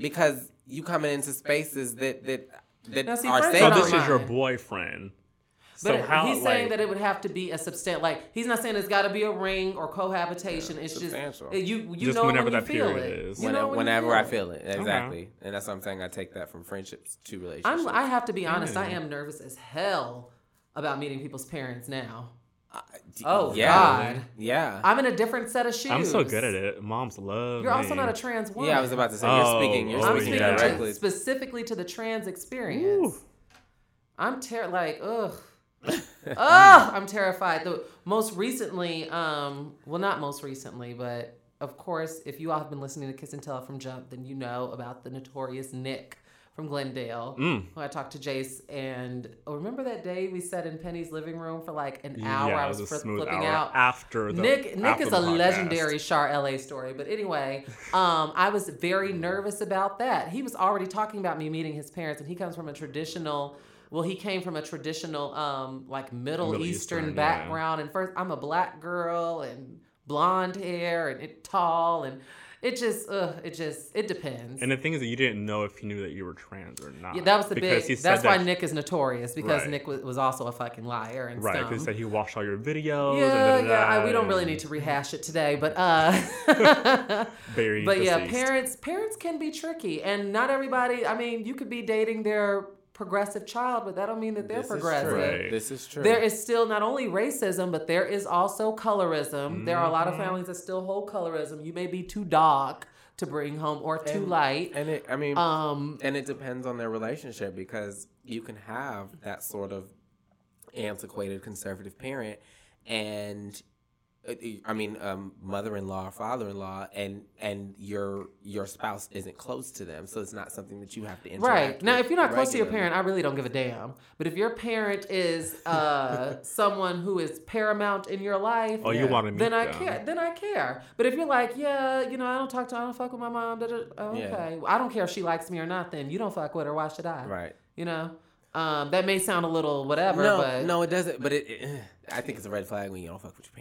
Speaker 1: Because you coming into spaces that that that
Speaker 4: Now, see,
Speaker 1: are
Speaker 4: friends
Speaker 1: safe.
Speaker 3: So
Speaker 4: don't
Speaker 3: this is your
Speaker 4: mind.
Speaker 3: boyfriend.
Speaker 4: but
Speaker 3: So how
Speaker 4: he's saying that it would have to be a substantial. Like he's not saying it's got to be a ring or cohabitation. it's just
Speaker 1: substantial.
Speaker 4: Eh, you. You
Speaker 3: Just
Speaker 4: know
Speaker 3: whenever
Speaker 4: when you
Speaker 3: that
Speaker 4: feel
Speaker 3: period
Speaker 4: it.
Speaker 3: is.
Speaker 4: You know
Speaker 1: Whenever,
Speaker 4: when
Speaker 1: whenever I feel it, exactly, and that's what I'm saying. I take that from friendships to relationships.
Speaker 4: I'm, I have to be honest. I am nervous as hell about meeting people's parents now.
Speaker 1: D-
Speaker 4: Oh,
Speaker 1: yeah,
Speaker 4: God.
Speaker 1: yeah,
Speaker 4: I'm in a different set of shoes.
Speaker 3: I'm so good at it. Moms love.
Speaker 4: You're also not a trans woman.
Speaker 1: yeah. I was about to say
Speaker 3: Oh,
Speaker 1: you're speaking. You're
Speaker 3: oh,
Speaker 1: speaking
Speaker 4: speaking
Speaker 3: yeah.
Speaker 4: to-
Speaker 1: directly.
Speaker 4: specifically to the trans experience.
Speaker 3: Ooh.
Speaker 4: I'm ter like ugh. ugh, I'm terrified. The most recently, um, well, not most recently, but of course, if you all have been listening to Kiss and Tell from Jump, then you know about the notorious Nick from Glendale,
Speaker 3: Mm.
Speaker 4: who I talked to Jace. And oh, remember that day we sat in Penny's living room for like an hour?
Speaker 3: it
Speaker 4: I
Speaker 3: was
Speaker 4: was flipping
Speaker 3: hour
Speaker 4: out.
Speaker 3: after the
Speaker 4: Nick Nick
Speaker 3: after
Speaker 4: is
Speaker 3: the
Speaker 4: a
Speaker 3: podcast.
Speaker 4: legendary Shar LA story. But anyway, um, I was very nervous about that. He was already talking about me meeting his parents, and he comes from a traditional. Well, he came from a traditional, um, like Middle,
Speaker 3: Middle
Speaker 4: Eastern,
Speaker 3: Eastern, yeah.
Speaker 4: background. And first, I'm a black girl and blonde hair and it tall, and it just, uh, it just, it depends.
Speaker 3: And the thing is that you didn't know if he knew that you were trans or not.
Speaker 4: yeah, that was the big. That's why
Speaker 3: that-
Speaker 4: Nick is notorious because
Speaker 3: Right.
Speaker 4: Nick was, was also a fucking liar and
Speaker 3: Right, because he said he watched all your videos.
Speaker 4: Yeah,
Speaker 3: and
Speaker 4: yeah. I, we don't really need to rehash it today, but uh,
Speaker 3: Very
Speaker 4: but yeah, parents parents can be tricky, and not everybody. I mean, you could be dating their progressive child, but that don't mean that they're
Speaker 1: This is
Speaker 4: progressive.
Speaker 1: true.
Speaker 3: Right.
Speaker 1: This is true.
Speaker 4: There is still not only racism, but there is also colorism. There are a lot
Speaker 3: Mm-hmm.
Speaker 4: of families that still hold colorism. You may be too dark to bring home or too
Speaker 1: And-
Speaker 4: light.
Speaker 1: and it. I mean,
Speaker 4: Um,
Speaker 1: and it depends on their relationship because you can have that sort of antiquated conservative parent and I mean, um, mother-in-law or father-in-law, and and your your spouse isn't close to them, so it's not something that you have to interact.
Speaker 4: Right. Now,
Speaker 1: with
Speaker 4: if you're not close to your parent, I really don't give a damn. But if your parent is uh, someone who is paramount in your life,
Speaker 3: Oh, you want to meet
Speaker 4: then I
Speaker 3: them.
Speaker 4: care. Then I care. But if you're like, yeah, you know, I don't talk to, I don't fuck with my mom. Da, da, oh,
Speaker 1: Yeah.
Speaker 4: okay, I don't care if she likes me or not. Then you don't fuck with her. Why should I?
Speaker 1: Right.
Speaker 4: You know, um, that may sound a little whatever,
Speaker 1: No,
Speaker 4: but
Speaker 1: no, it doesn't. But it, it, I think it's a red flag when you don't fuck with your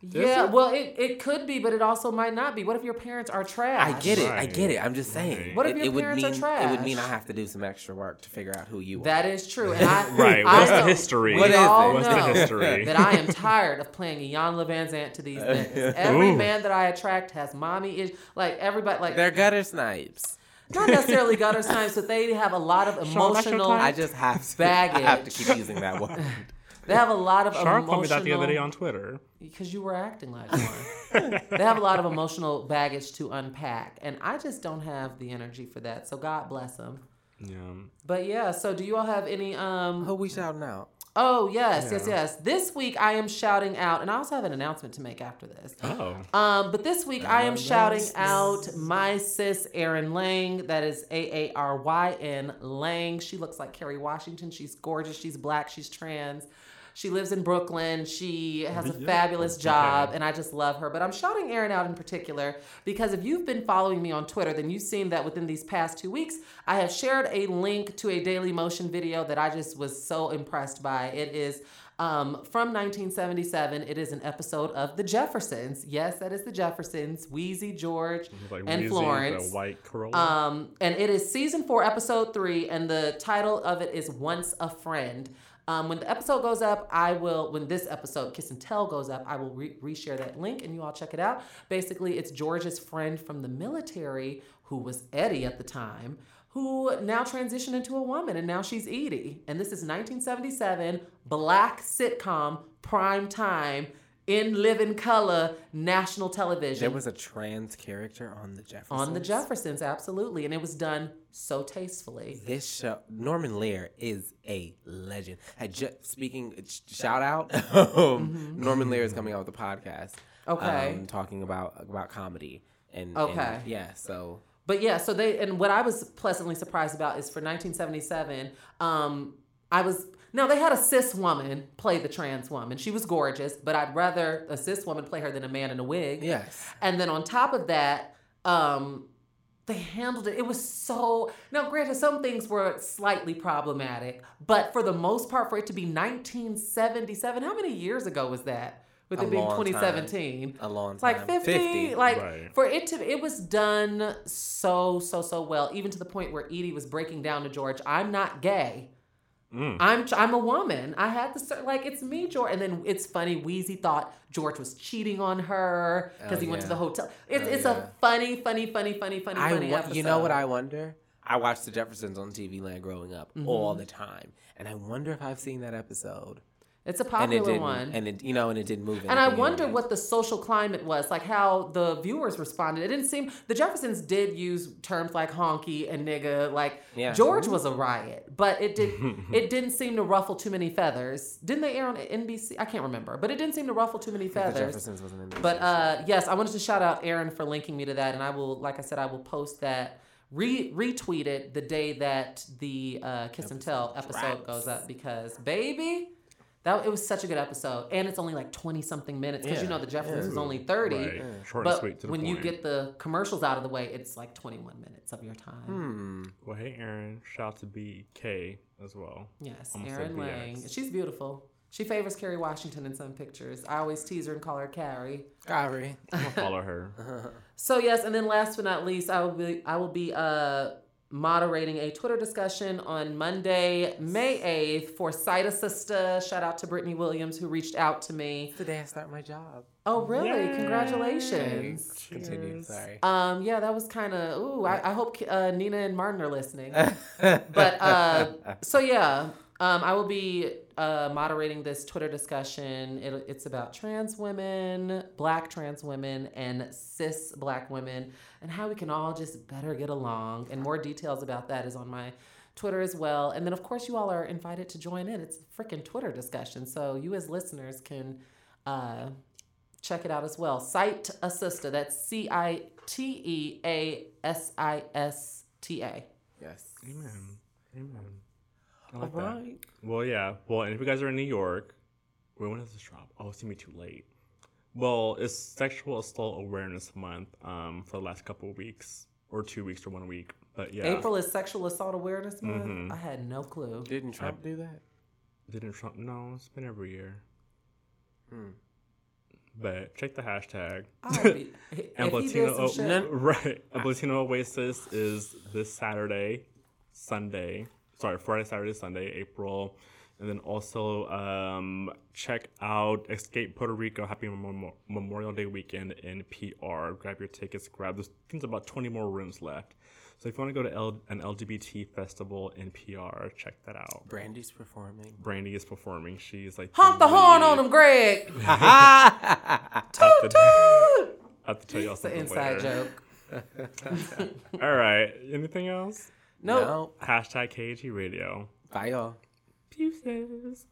Speaker 1: parents.
Speaker 4: yeah.
Speaker 3: it?
Speaker 4: Well, it, it could be, but it also might not be. What if your parents are trash?
Speaker 1: I get it. I get it. I'm just saying.
Speaker 3: Right.
Speaker 4: What if
Speaker 1: it,
Speaker 4: your
Speaker 1: it would
Speaker 4: parents are
Speaker 1: mean it would mean? I have to do some extra work to figure out who you are.
Speaker 4: That is true, and I
Speaker 3: Right.
Speaker 4: I
Speaker 3: What's the
Speaker 4: know-
Speaker 3: history?
Speaker 4: We
Speaker 1: What is
Speaker 4: all
Speaker 1: it?
Speaker 3: What's the
Speaker 4: know
Speaker 3: history?
Speaker 4: that I am tired of playing Iyanla Vanzant to these niggas. Every
Speaker 3: Ooh.
Speaker 4: man that I attract has mommy is like everybody like
Speaker 1: They're gutter snipes.
Speaker 4: not necessarily gutter snipes, but they have a lot of
Speaker 3: Sean, that's your
Speaker 4: emotional.
Speaker 1: I just have to. I have to keep using that word.
Speaker 4: They have a lot of
Speaker 3: Shar called me that the other day
Speaker 4: emotional
Speaker 3: on Twitter.
Speaker 4: because you were acting like one. they have a lot of emotional baggage to unpack, and I just don't have the energy for that. So God bless them.
Speaker 3: Yeah.
Speaker 4: But yeah, so do you all have any um
Speaker 1: Who we shouting out?
Speaker 4: Oh yes, yes,
Speaker 3: Yeah.
Speaker 4: yes. This week I am shouting out, and I also have an announcement to make after this.
Speaker 3: Oh.
Speaker 4: Um, but this week I am shouting out my sis Aaryn Lang. That is A A R Y N Lang. She looks like Kerry Washington. She's gorgeous. She's black. She's trans. She lives in Brooklyn. She has a
Speaker 3: Yeah.
Speaker 4: fabulous job,
Speaker 3: Okay.
Speaker 4: and I just love her. But I'm shouting Aaryn out in particular because if you've been following me on Twitter, then you've seen that within these past two weeks, I have shared a link to a Daily Motion video that I just was so impressed by. It is um, from 1977. It is an episode of The Jeffersons. Yes, that is The Jeffersons. Weezy George
Speaker 3: Like
Speaker 4: and
Speaker 3: Weezy,
Speaker 4: Florence.
Speaker 3: White Corolla.
Speaker 4: Um, and it is season four, episode three, and the title of it is Once a Friend. Um, when the episode goes up, I will, when this episode, Kiss and Tell, goes up, I will re- reshare that link and you all check it out. Basically, it's George's friend from the military, who was Eddie at the time, who now transitioned into a woman and now she's Edie. And this is 1977, black sitcom, prime time, in living color, national television
Speaker 1: There was a trans character on the Jeffersons.
Speaker 4: on the Jeffersons, absolutely, and it was done so tastefully.
Speaker 1: This show, Norman Lear is a legend. I just speaking, shout out. um, Norman Lear is coming out with a podcast.
Speaker 4: Mm-hmm. Okay.
Speaker 1: um, talking about about comedy and and-
Speaker 4: Okay.
Speaker 1: yeah. So
Speaker 4: But yeah, so they and what I was pleasantly surprised about is for 1977, um, I was now they had a cis woman play the trans woman. She was gorgeous, but I'd rather a cis woman play her than a man in a wig.
Speaker 1: yes,
Speaker 4: And then on top of that, um, they handled it. It was so now. Granted, some things were slightly problematic, but for the most part, for it to be 1977, how many years ago was that? With
Speaker 1: A
Speaker 4: it being
Speaker 1: long time.
Speaker 4: 2017,
Speaker 1: a long
Speaker 4: it's like
Speaker 1: time.
Speaker 4: 50, like
Speaker 3: Right.
Speaker 4: for it to it was done so so so well even to the point where Edie was breaking down to George I'm not gay
Speaker 3: Mm.
Speaker 4: I'm I'm a woman I had to like it's me George and then it's funny Weezy thought George was cheating on her because
Speaker 1: Oh,
Speaker 4: he went to the hotel it's
Speaker 1: Oh,
Speaker 4: it's
Speaker 1: yeah.
Speaker 4: a funny funny funny funny funny
Speaker 1: I
Speaker 4: funny episode
Speaker 1: you know what I wonder? I watched the Jeffersons on TV Land growing up
Speaker 4: Mm-hmm.
Speaker 1: all the time, and I wonder if I've seen that episode.
Speaker 4: It's a
Speaker 1: And it
Speaker 4: popular
Speaker 1: didn't,
Speaker 4: one
Speaker 1: and it you know, and it didn't move.
Speaker 4: And I wonder what the social climate was, like how the viewers responded. It didn't seem the Jeffersons did use terms like honky and nigga. Like
Speaker 1: Yeah.
Speaker 4: George was a riot, but it did it didn't seem to ruffle too many feathers. Didn't they air on NBC? I can't remember, but it didn't seem to ruffle too many feathers. the.
Speaker 1: Jeffersons wasn't in.
Speaker 4: But uh, yes, I wanted to shout out Aaryn for linking me to that, and I will, like I said, I will post that. Re- retweet it the day that the uh, Kiss and Tell episode goes up because baby, that it was such a good episode, and it's only like twenty something minutes because you know the Jeffersons
Speaker 1: yeah.
Speaker 4: was only thirty.
Speaker 3: Right. Short and
Speaker 4: But
Speaker 3: sweet to the
Speaker 4: when you get the commercials out of the way, it's like 21 minutes of your time.
Speaker 1: Hmm.
Speaker 3: Well, hey, Aaryn. Shout out to BK as well.
Speaker 4: Yes,
Speaker 3: Almost
Speaker 4: Aaryn
Speaker 3: said
Speaker 4: Lang. She's beautiful. She favors Kerry Washington in some pictures. I always tease her and call her Carrie.
Speaker 1: Sorry.
Speaker 3: I'm gonna follow her.
Speaker 4: So yes, and then last but not least, I will be I will be uh moderating a Twitter discussion on Monday, May 8th for Cite A Sista. Shout out to Brittany Williams who reached out to me.
Speaker 1: It's the day I start my job.
Speaker 4: Oh really?
Speaker 3: Yay.
Speaker 4: Congratulations.
Speaker 1: Continue.
Speaker 3: Cheers.
Speaker 1: Sorry.
Speaker 4: Um, yeah, that was kind of. Ooh, I, I hope uh, Nina and Martin are listening. but uh, so yeah, um, I will be uh, moderating this Twitter discussion. It, it's about trans women, Black trans women, and cis Black women, and how we can all just better get along. And more details about that is on my Twitter as well. And then, of course, you all are invited to join in. It's a freaking Twitter discussion, so you as listeners can. Uh, check it out as well. Cite a Sista. That's C I T E A S I S T A.
Speaker 1: Yes.
Speaker 3: Amen. Amen. I
Speaker 1: All
Speaker 3: like that.
Speaker 1: right.
Speaker 3: Well, yeah. Well, and if you guys are in New York, wait, when does this drop? Oh, it's gonna be too late. Well, it's Sexual Assault Awareness Month um, for the last couple of weeks, or two weeks, or one week. But yeah,
Speaker 4: April is Sexual Assault Awareness Month.
Speaker 3: Mhm.
Speaker 4: I had no clue.
Speaker 1: Didn't Trump do that?
Speaker 3: didn't Trump? No, it's been every year.
Speaker 1: Hmm.
Speaker 3: But check the hashtag.
Speaker 4: Be,
Speaker 3: And Latino, o-
Speaker 4: shit,
Speaker 3: right? And Latino Oasis is this Saturday, Sunday. Sorry, Friday, Saturday, Sunday, April. And then also um, check out Escape Puerto Rico Happy Memo- Memorial Day weekend in PR. Grab your tickets. Grab there's I think there's about 20 more rooms left. So if you want to go to L- an LGBT festival in PR, check that out.
Speaker 1: Brandy's performing.
Speaker 3: Brandy is performing. She's like
Speaker 4: honk the horn on him, Greg.
Speaker 3: I have to, I have to tell y'all
Speaker 4: It's an
Speaker 3: something
Speaker 4: inside
Speaker 3: later.
Speaker 4: joke.
Speaker 3: All right. Anything else?
Speaker 4: No.
Speaker 1: No.
Speaker 3: Hashtag KG Radio.
Speaker 1: Bye, y'all.
Speaker 3: Pieces.